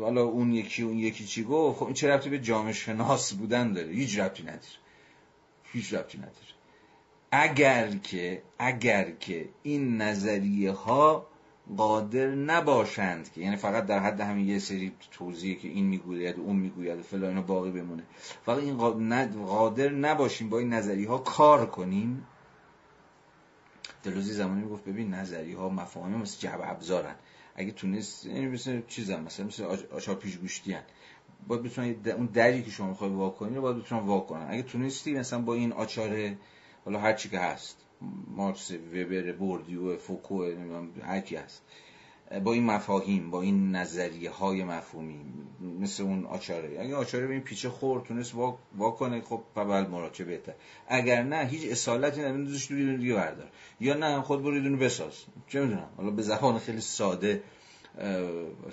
حالا اون یکی اون یکی چی گفت. خب این چه ربطی به جامعه شناس بودن داره؟ هیچ ربطی نداره. هیچ ربطی نداره. اگر که اگر که این نظریه ها قادر نباشند که یعنی فقط در حد همین یه سری توضیحی که این می‌گوید اون می‌گوید فلان باقی بمونه. فقط این قادر نباشیم با این نظری ها کار کنیم. دلوزی زمانی می‌گفت ببین نظری ها مفاهیم مثل جعب ابزارن. اگه تونست یعنی مثل چیزم مثلا مثل آشار پیش گوشتی هن. باید بتونن اون دری که شما می‌خوای وا کنی رو باید بتونن وا کنن اگه تونستی مثلا با این آچار حالا هر چی که هست. مارکس وبر بوردیو فوکو هر کی هست. با این مفاهیم با این نظریه های مفهومی مثل اون آچاره. اگه آچاره به این پیچه خورد تونست وا, وا کنه خب فبل مراچه بهتر. اگر نه هیچ اصالتی نداره دوش دیگه بردار. یا نه خود برو بساز. چه می‌دونم حالا به زبان خیلی ساده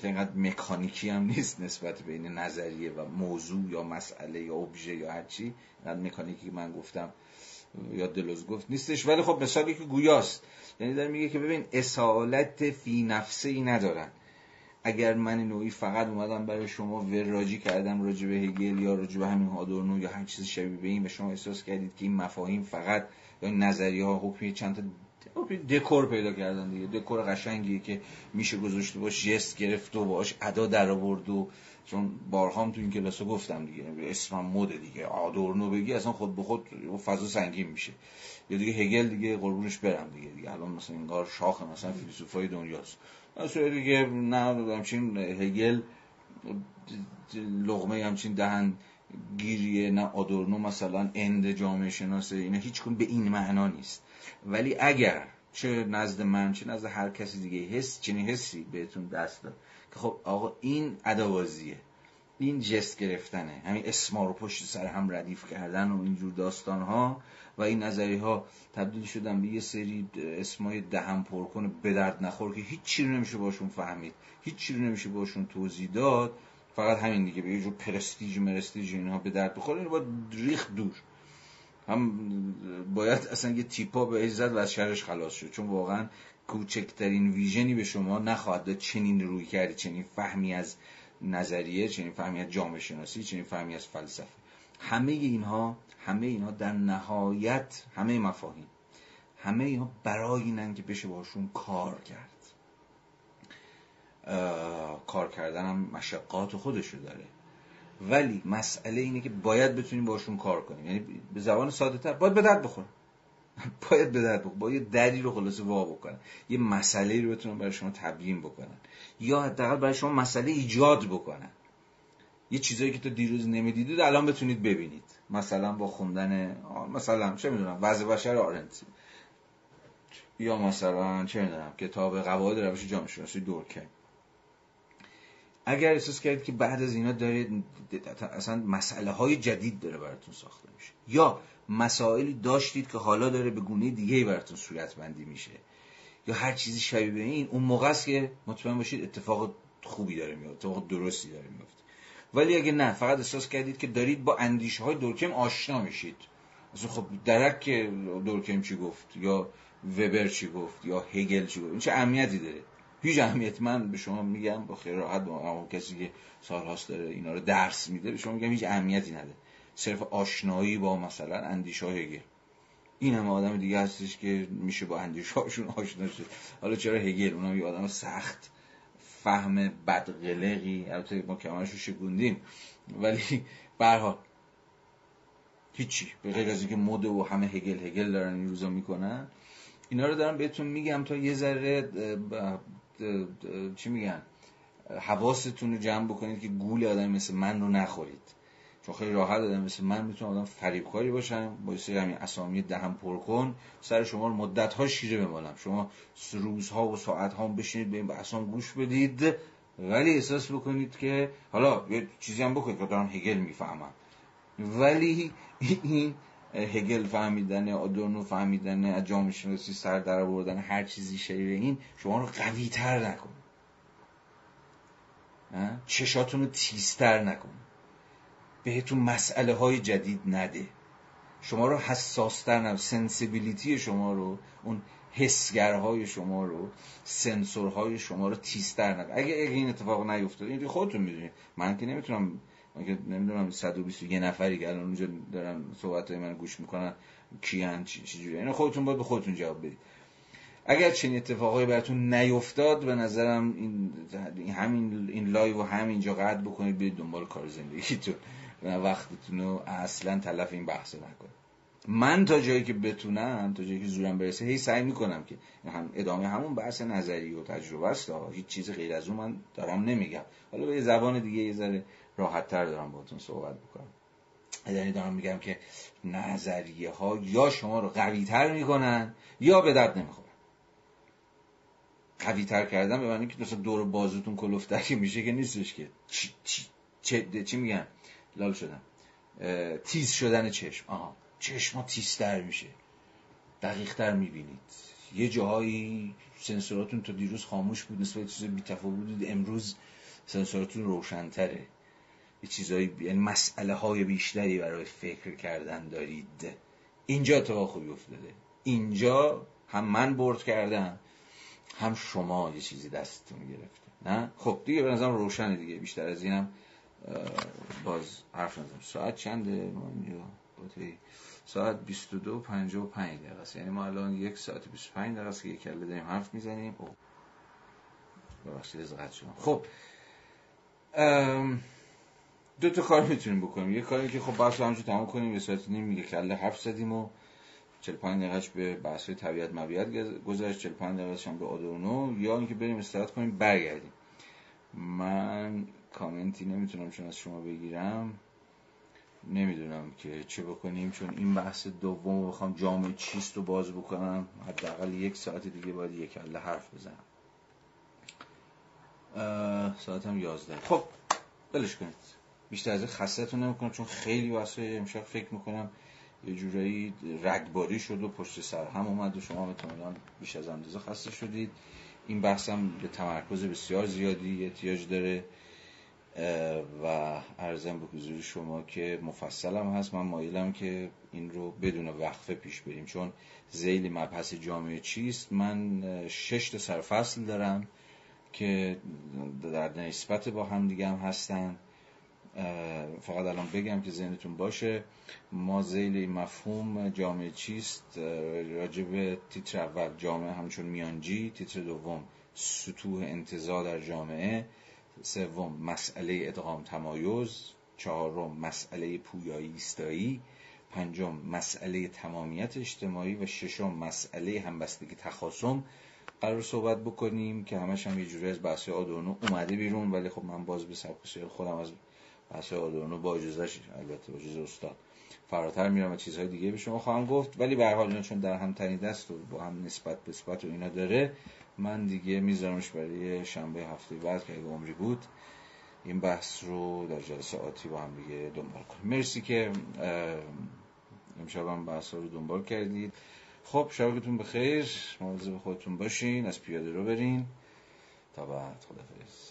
اینقدر مکانیکی هم نیست نسبت بین نظریه و موضوع یا مسئله یا ابژه یا هرچی اینقدر مکانیکی من گفتم یا دلوز گفت. نیستش ولی خب مثالی که گویاست. یعنی داره میگه که ببین اصالت فی نفسه ای ندارن. اگر من نوعی فقط اومدم برای شما وراجی کردم راجع به هگل یا راجع به همین هادورنو یا هر چیز شبیه به این و شما احساس کردید که این مفاهیم فقط یا نظریه ها حکمی چند تا دکور پیدا کردن دیگه. دکور قشنگیه که میشه گذاشته باش جست گرفت و باش ادا در آورد و چون بارهام تو این کلاس گفتم دیگه اسمم مود دیگه. آدورنو بگی اصلا خود به خود فضا سنگین میشه. یا دیگه هگل دیگه قربونش برم دیگه. دیگه الان مثلا انگار شاخ مثلا فیلسوفای دنیاست. اصلا دیگه نه همچین هگل لغمه همچین دهن گیریه نه آدورنو مثلا اند جامعه شناسه اینا هیچ کن به این معنا نیست. ولی اگر چه نزد من چه نزد هر کسی دیگه حس چنین حسی بهتون دست داد. که خب آقا این ادوازیه این جست گرفتنه. همین اسما رو پشت سر هم ردیف کردن و اینجور داستان ها و این نظری ها تبدیل شدن به یه سری اسمای دهم پر کنه به درد نخور که هیچ چی رو نمیشه باشون فهمید. هیچ چی رو نمیشه باشون توضیح داد. فقط همین دیگه به یه جور پرستیج مرستیج اینها به درد بخوره. اینو باید ریخ دور. هم باید اصلا یه تیپا به زد و از شرش خلاص شد. چون واقعا کوچکترین ویژنی به شما نخواهد داد. چنین روی کردی چنین فهمی از نظریه چنین فهمی از جامعه شناسی چنین فهمی از فلسفه. همه اینها همه اینها در نهایت همه مفاهیم همه اینها برای اینن که بشه باشون کار کرد. کار کردن هم مشقات خودشو داره. ولی مسئله اینه که باید بتونیم باشون کار کنیم. یعنی به زبان ساده تر باید به درد بخورن باید به بخورن باید یه دری رو خلاصه وا بکنن. یه مسئله رو بتونن برای شما تبیین بکنن. یا حداقل برای شما مسئله ایجاد بکنن. یه چیزایی که تو دیروز نمی‌دیدید الان بتونید ببینید. مثلا با خوندن مثلا چه می‌دونم وضع بشر آرنت. یا مثلا چه می‌دونم کتاب قواعد روش جامعه شناسی دورکه اگر احساس کردید که بعد از اینا دارید اصلا مسئله های جدید داره براتون ساخته میشه. یا مسائلی داشتید که حالا داره به گونه دیگه براتون صورت بندی میشه. یا هر چیزی شبیه به این اون موقع است که مطمئن باشید اتفاق خوبی داره میاد اتفاق درستی داره میفته. ولی اگه نه فقط احساس کردید که دارید با اندیشه های دورکم آشنا میشید. اصلا خب درک که دورکم چی گفت یا وبر چی گفت یا هگل چی گفت این چه اهمیتی داره؟ هیچ اهمیت من به شما میگم با خیلی راحت با کسی که سالهاست داره اینا رو درس میده به شما میگم هیچ اهمیتی نداره. صرف آشنایی با مثلا اندیشه هگل این هم آدم دیگه هستش که میشه با اندیشه هاشون آشنا شد حالا چرا هگل؟ اونم یه آدم سخت. فهم بدقلقی. البته ما کمرش رو شگوندیم ولی برها هیچی. به غیر از اینکه مد و همه هگل هگل دارن این روزا می‌کنن. اینا رو دارم بهتون میگم تا یه ذره چی میگن؟ حواستون رو جمع بکنید که گول آدم مثل من رو نخورید. چون خیلی راحت آدم مثل من می‌تونه آدم فریبکاری باشم با سری همین اسامی دهم پر کن سر شما رو مدت ها شیره بمالم. شما روزها و ساعت ها بشینید به این بحثان گوش بدید ولی احساس بکنید که حالا یه چیزی هم بکنید که دارم هگل می‌فهمم. ولی این هگل فهمیدن آدورنو فهمیدن از جامعه شناسی سر در آوردن هر چیزی شبیه این شما رو قوی تر نکن چشاتون رو تیزتر نکن. بهتون مسئله های جدید نده. شما رو حساستر نکن سنسیبیلیتی شما رو اون حسگرهای شما رو سنسورهای شما رو تیزتر نکن اگه این اتفاق نیفتاد این خودتون می‌دونید من که نمی‌تونم من که نمی‌دونم 121 نفری که الان اونجا دارن صحبت های من گوش می‌کنن کیان چی چجوری اینا خودتون باید به خودتون جواب بدید. اگر چنین اتفاقایی براتون نیفتاد به نظرم این همین این live و همینجا قطع بکنید برید دنبال کار زندگیتون. و وقتتون رو اصلا تلف این بحث نکنید. من تا جایی که بتونم تا جایی که زورم برسه هی سعی می‌کنم که هم ادامه همون بحث نظری و تجربه است. هیچ چیز غیر از اون من دارم نمیگم. حالا به زبان دیگه یه ذره راحت تر دارم باتون صحبت بکنم یعنی دارم میگم که نظریه ها یا شما رو قوی تر می‌کنن یا به درد نمی‌خورن. قوی تر کردن به معنی که دور بازوتون کلفتری میشه که نیستش که. چی, چی, چی, چی میگن؟ لال شدن. تیز شدن چشم. آها. چشم ها تیزتر میشه. دقیقتر می‌بینید. یه جاهایی سنسوراتون تا دیروز خاموش بود نسبت چیز بی بود امروز سنسوراتون روشنتره. یه چیزایی یعنی مسئله های بیشتری برای فکر کردن دارید. اینجا اتفاق خوبی افتاده. اینجا هم من برد کردم هم شما یه چیزی دستتون گرفته. نه؟ خب دیگه به نظرم روشنه دیگه. بیشتر از اینم باز حرف نزدم ساعت چنده؟ اینجا ساعت 22 55 دقیقه است. یعنی ما الان یک ساعت 25 دقیقه است که یک کله داریم حرف می‌زنیم. او ببخشید از شدم. خب. دو تا کار می‌تونیم بکنیم. یه کاری که خب بحث همونجور تمام کنیم یه ساعت نیم میگه کله حرف زدیم و 45 دقیقهش به بحث طبیعت مبیعت گذشت. 45 دقیقهش هم به آدورنو. یا اینکه بریم استراحت کنیم برگردیم. من کامنتی نمی‌تونم چون از شما بگیرم. نمی‌دونم که چه بکنیم چون این بحث دوم بخوام جامعه چیست رو باز بکنم. حداقل یک ساعت دیگه باید یک کله حرف بزنم. ساعت هم یازده. خب بلش کنید. بیشتر از خستتون نمی‌کنم چون خیلی واسه امشب فکر می‌کنم یه جورایی رگباری شد و پشت سر هم اومد و شما احتمالاً بیش از اندازه خسته شدید. این بحث هم به تمرکز بسیار زیادی احتیاج داره. و ارزم به حضور شما که مفصلم هست. من مایلم که این رو بدون وقفه پیش بریم. چون زیل مبحث جامعه چیست؟ من شش تا سرفصل دارم که در نسبت با هم دیگه هم هستن. فقط الان بگم که ذهنتون باشه. ما زیل مفهوم جامعه چیست؟ راجب تیتر اول جامعه همچون میانجی تیتر دوم سطوح انتظار در جامعه. سوم مسئله ادغام تمایز. چهارم مسئله پویایی ایستایی. پنجم مسئله تمامیت اجتماعی. و ششم مسئله همبستگی تخاصم. قرار صحبت بکنیم که همش هم یه جوری از بحث آدورنو اومده بیرون. ولی خب من باز به سبک خودم از بحث آدورنو با اجازهش البته با اجازه استاد فراتر میرم و چیزهای دیگه به شما خواهم گفت. ولی به هر حال چون در هم تنی دست و با هم نسبت به نسبت و اینا داره من دیگه میذارمش برای شنبه هفته بعد که اگه عمری بود این بحث رو در جلسه آتی با هم دیگه دنبال کنیم. مرسی که امشب هم بحث رو دنبال کردید. خب شبکتون بخیر. مواظب خودتون باشین. از پیاده رو برین. تا بعد. خدافظ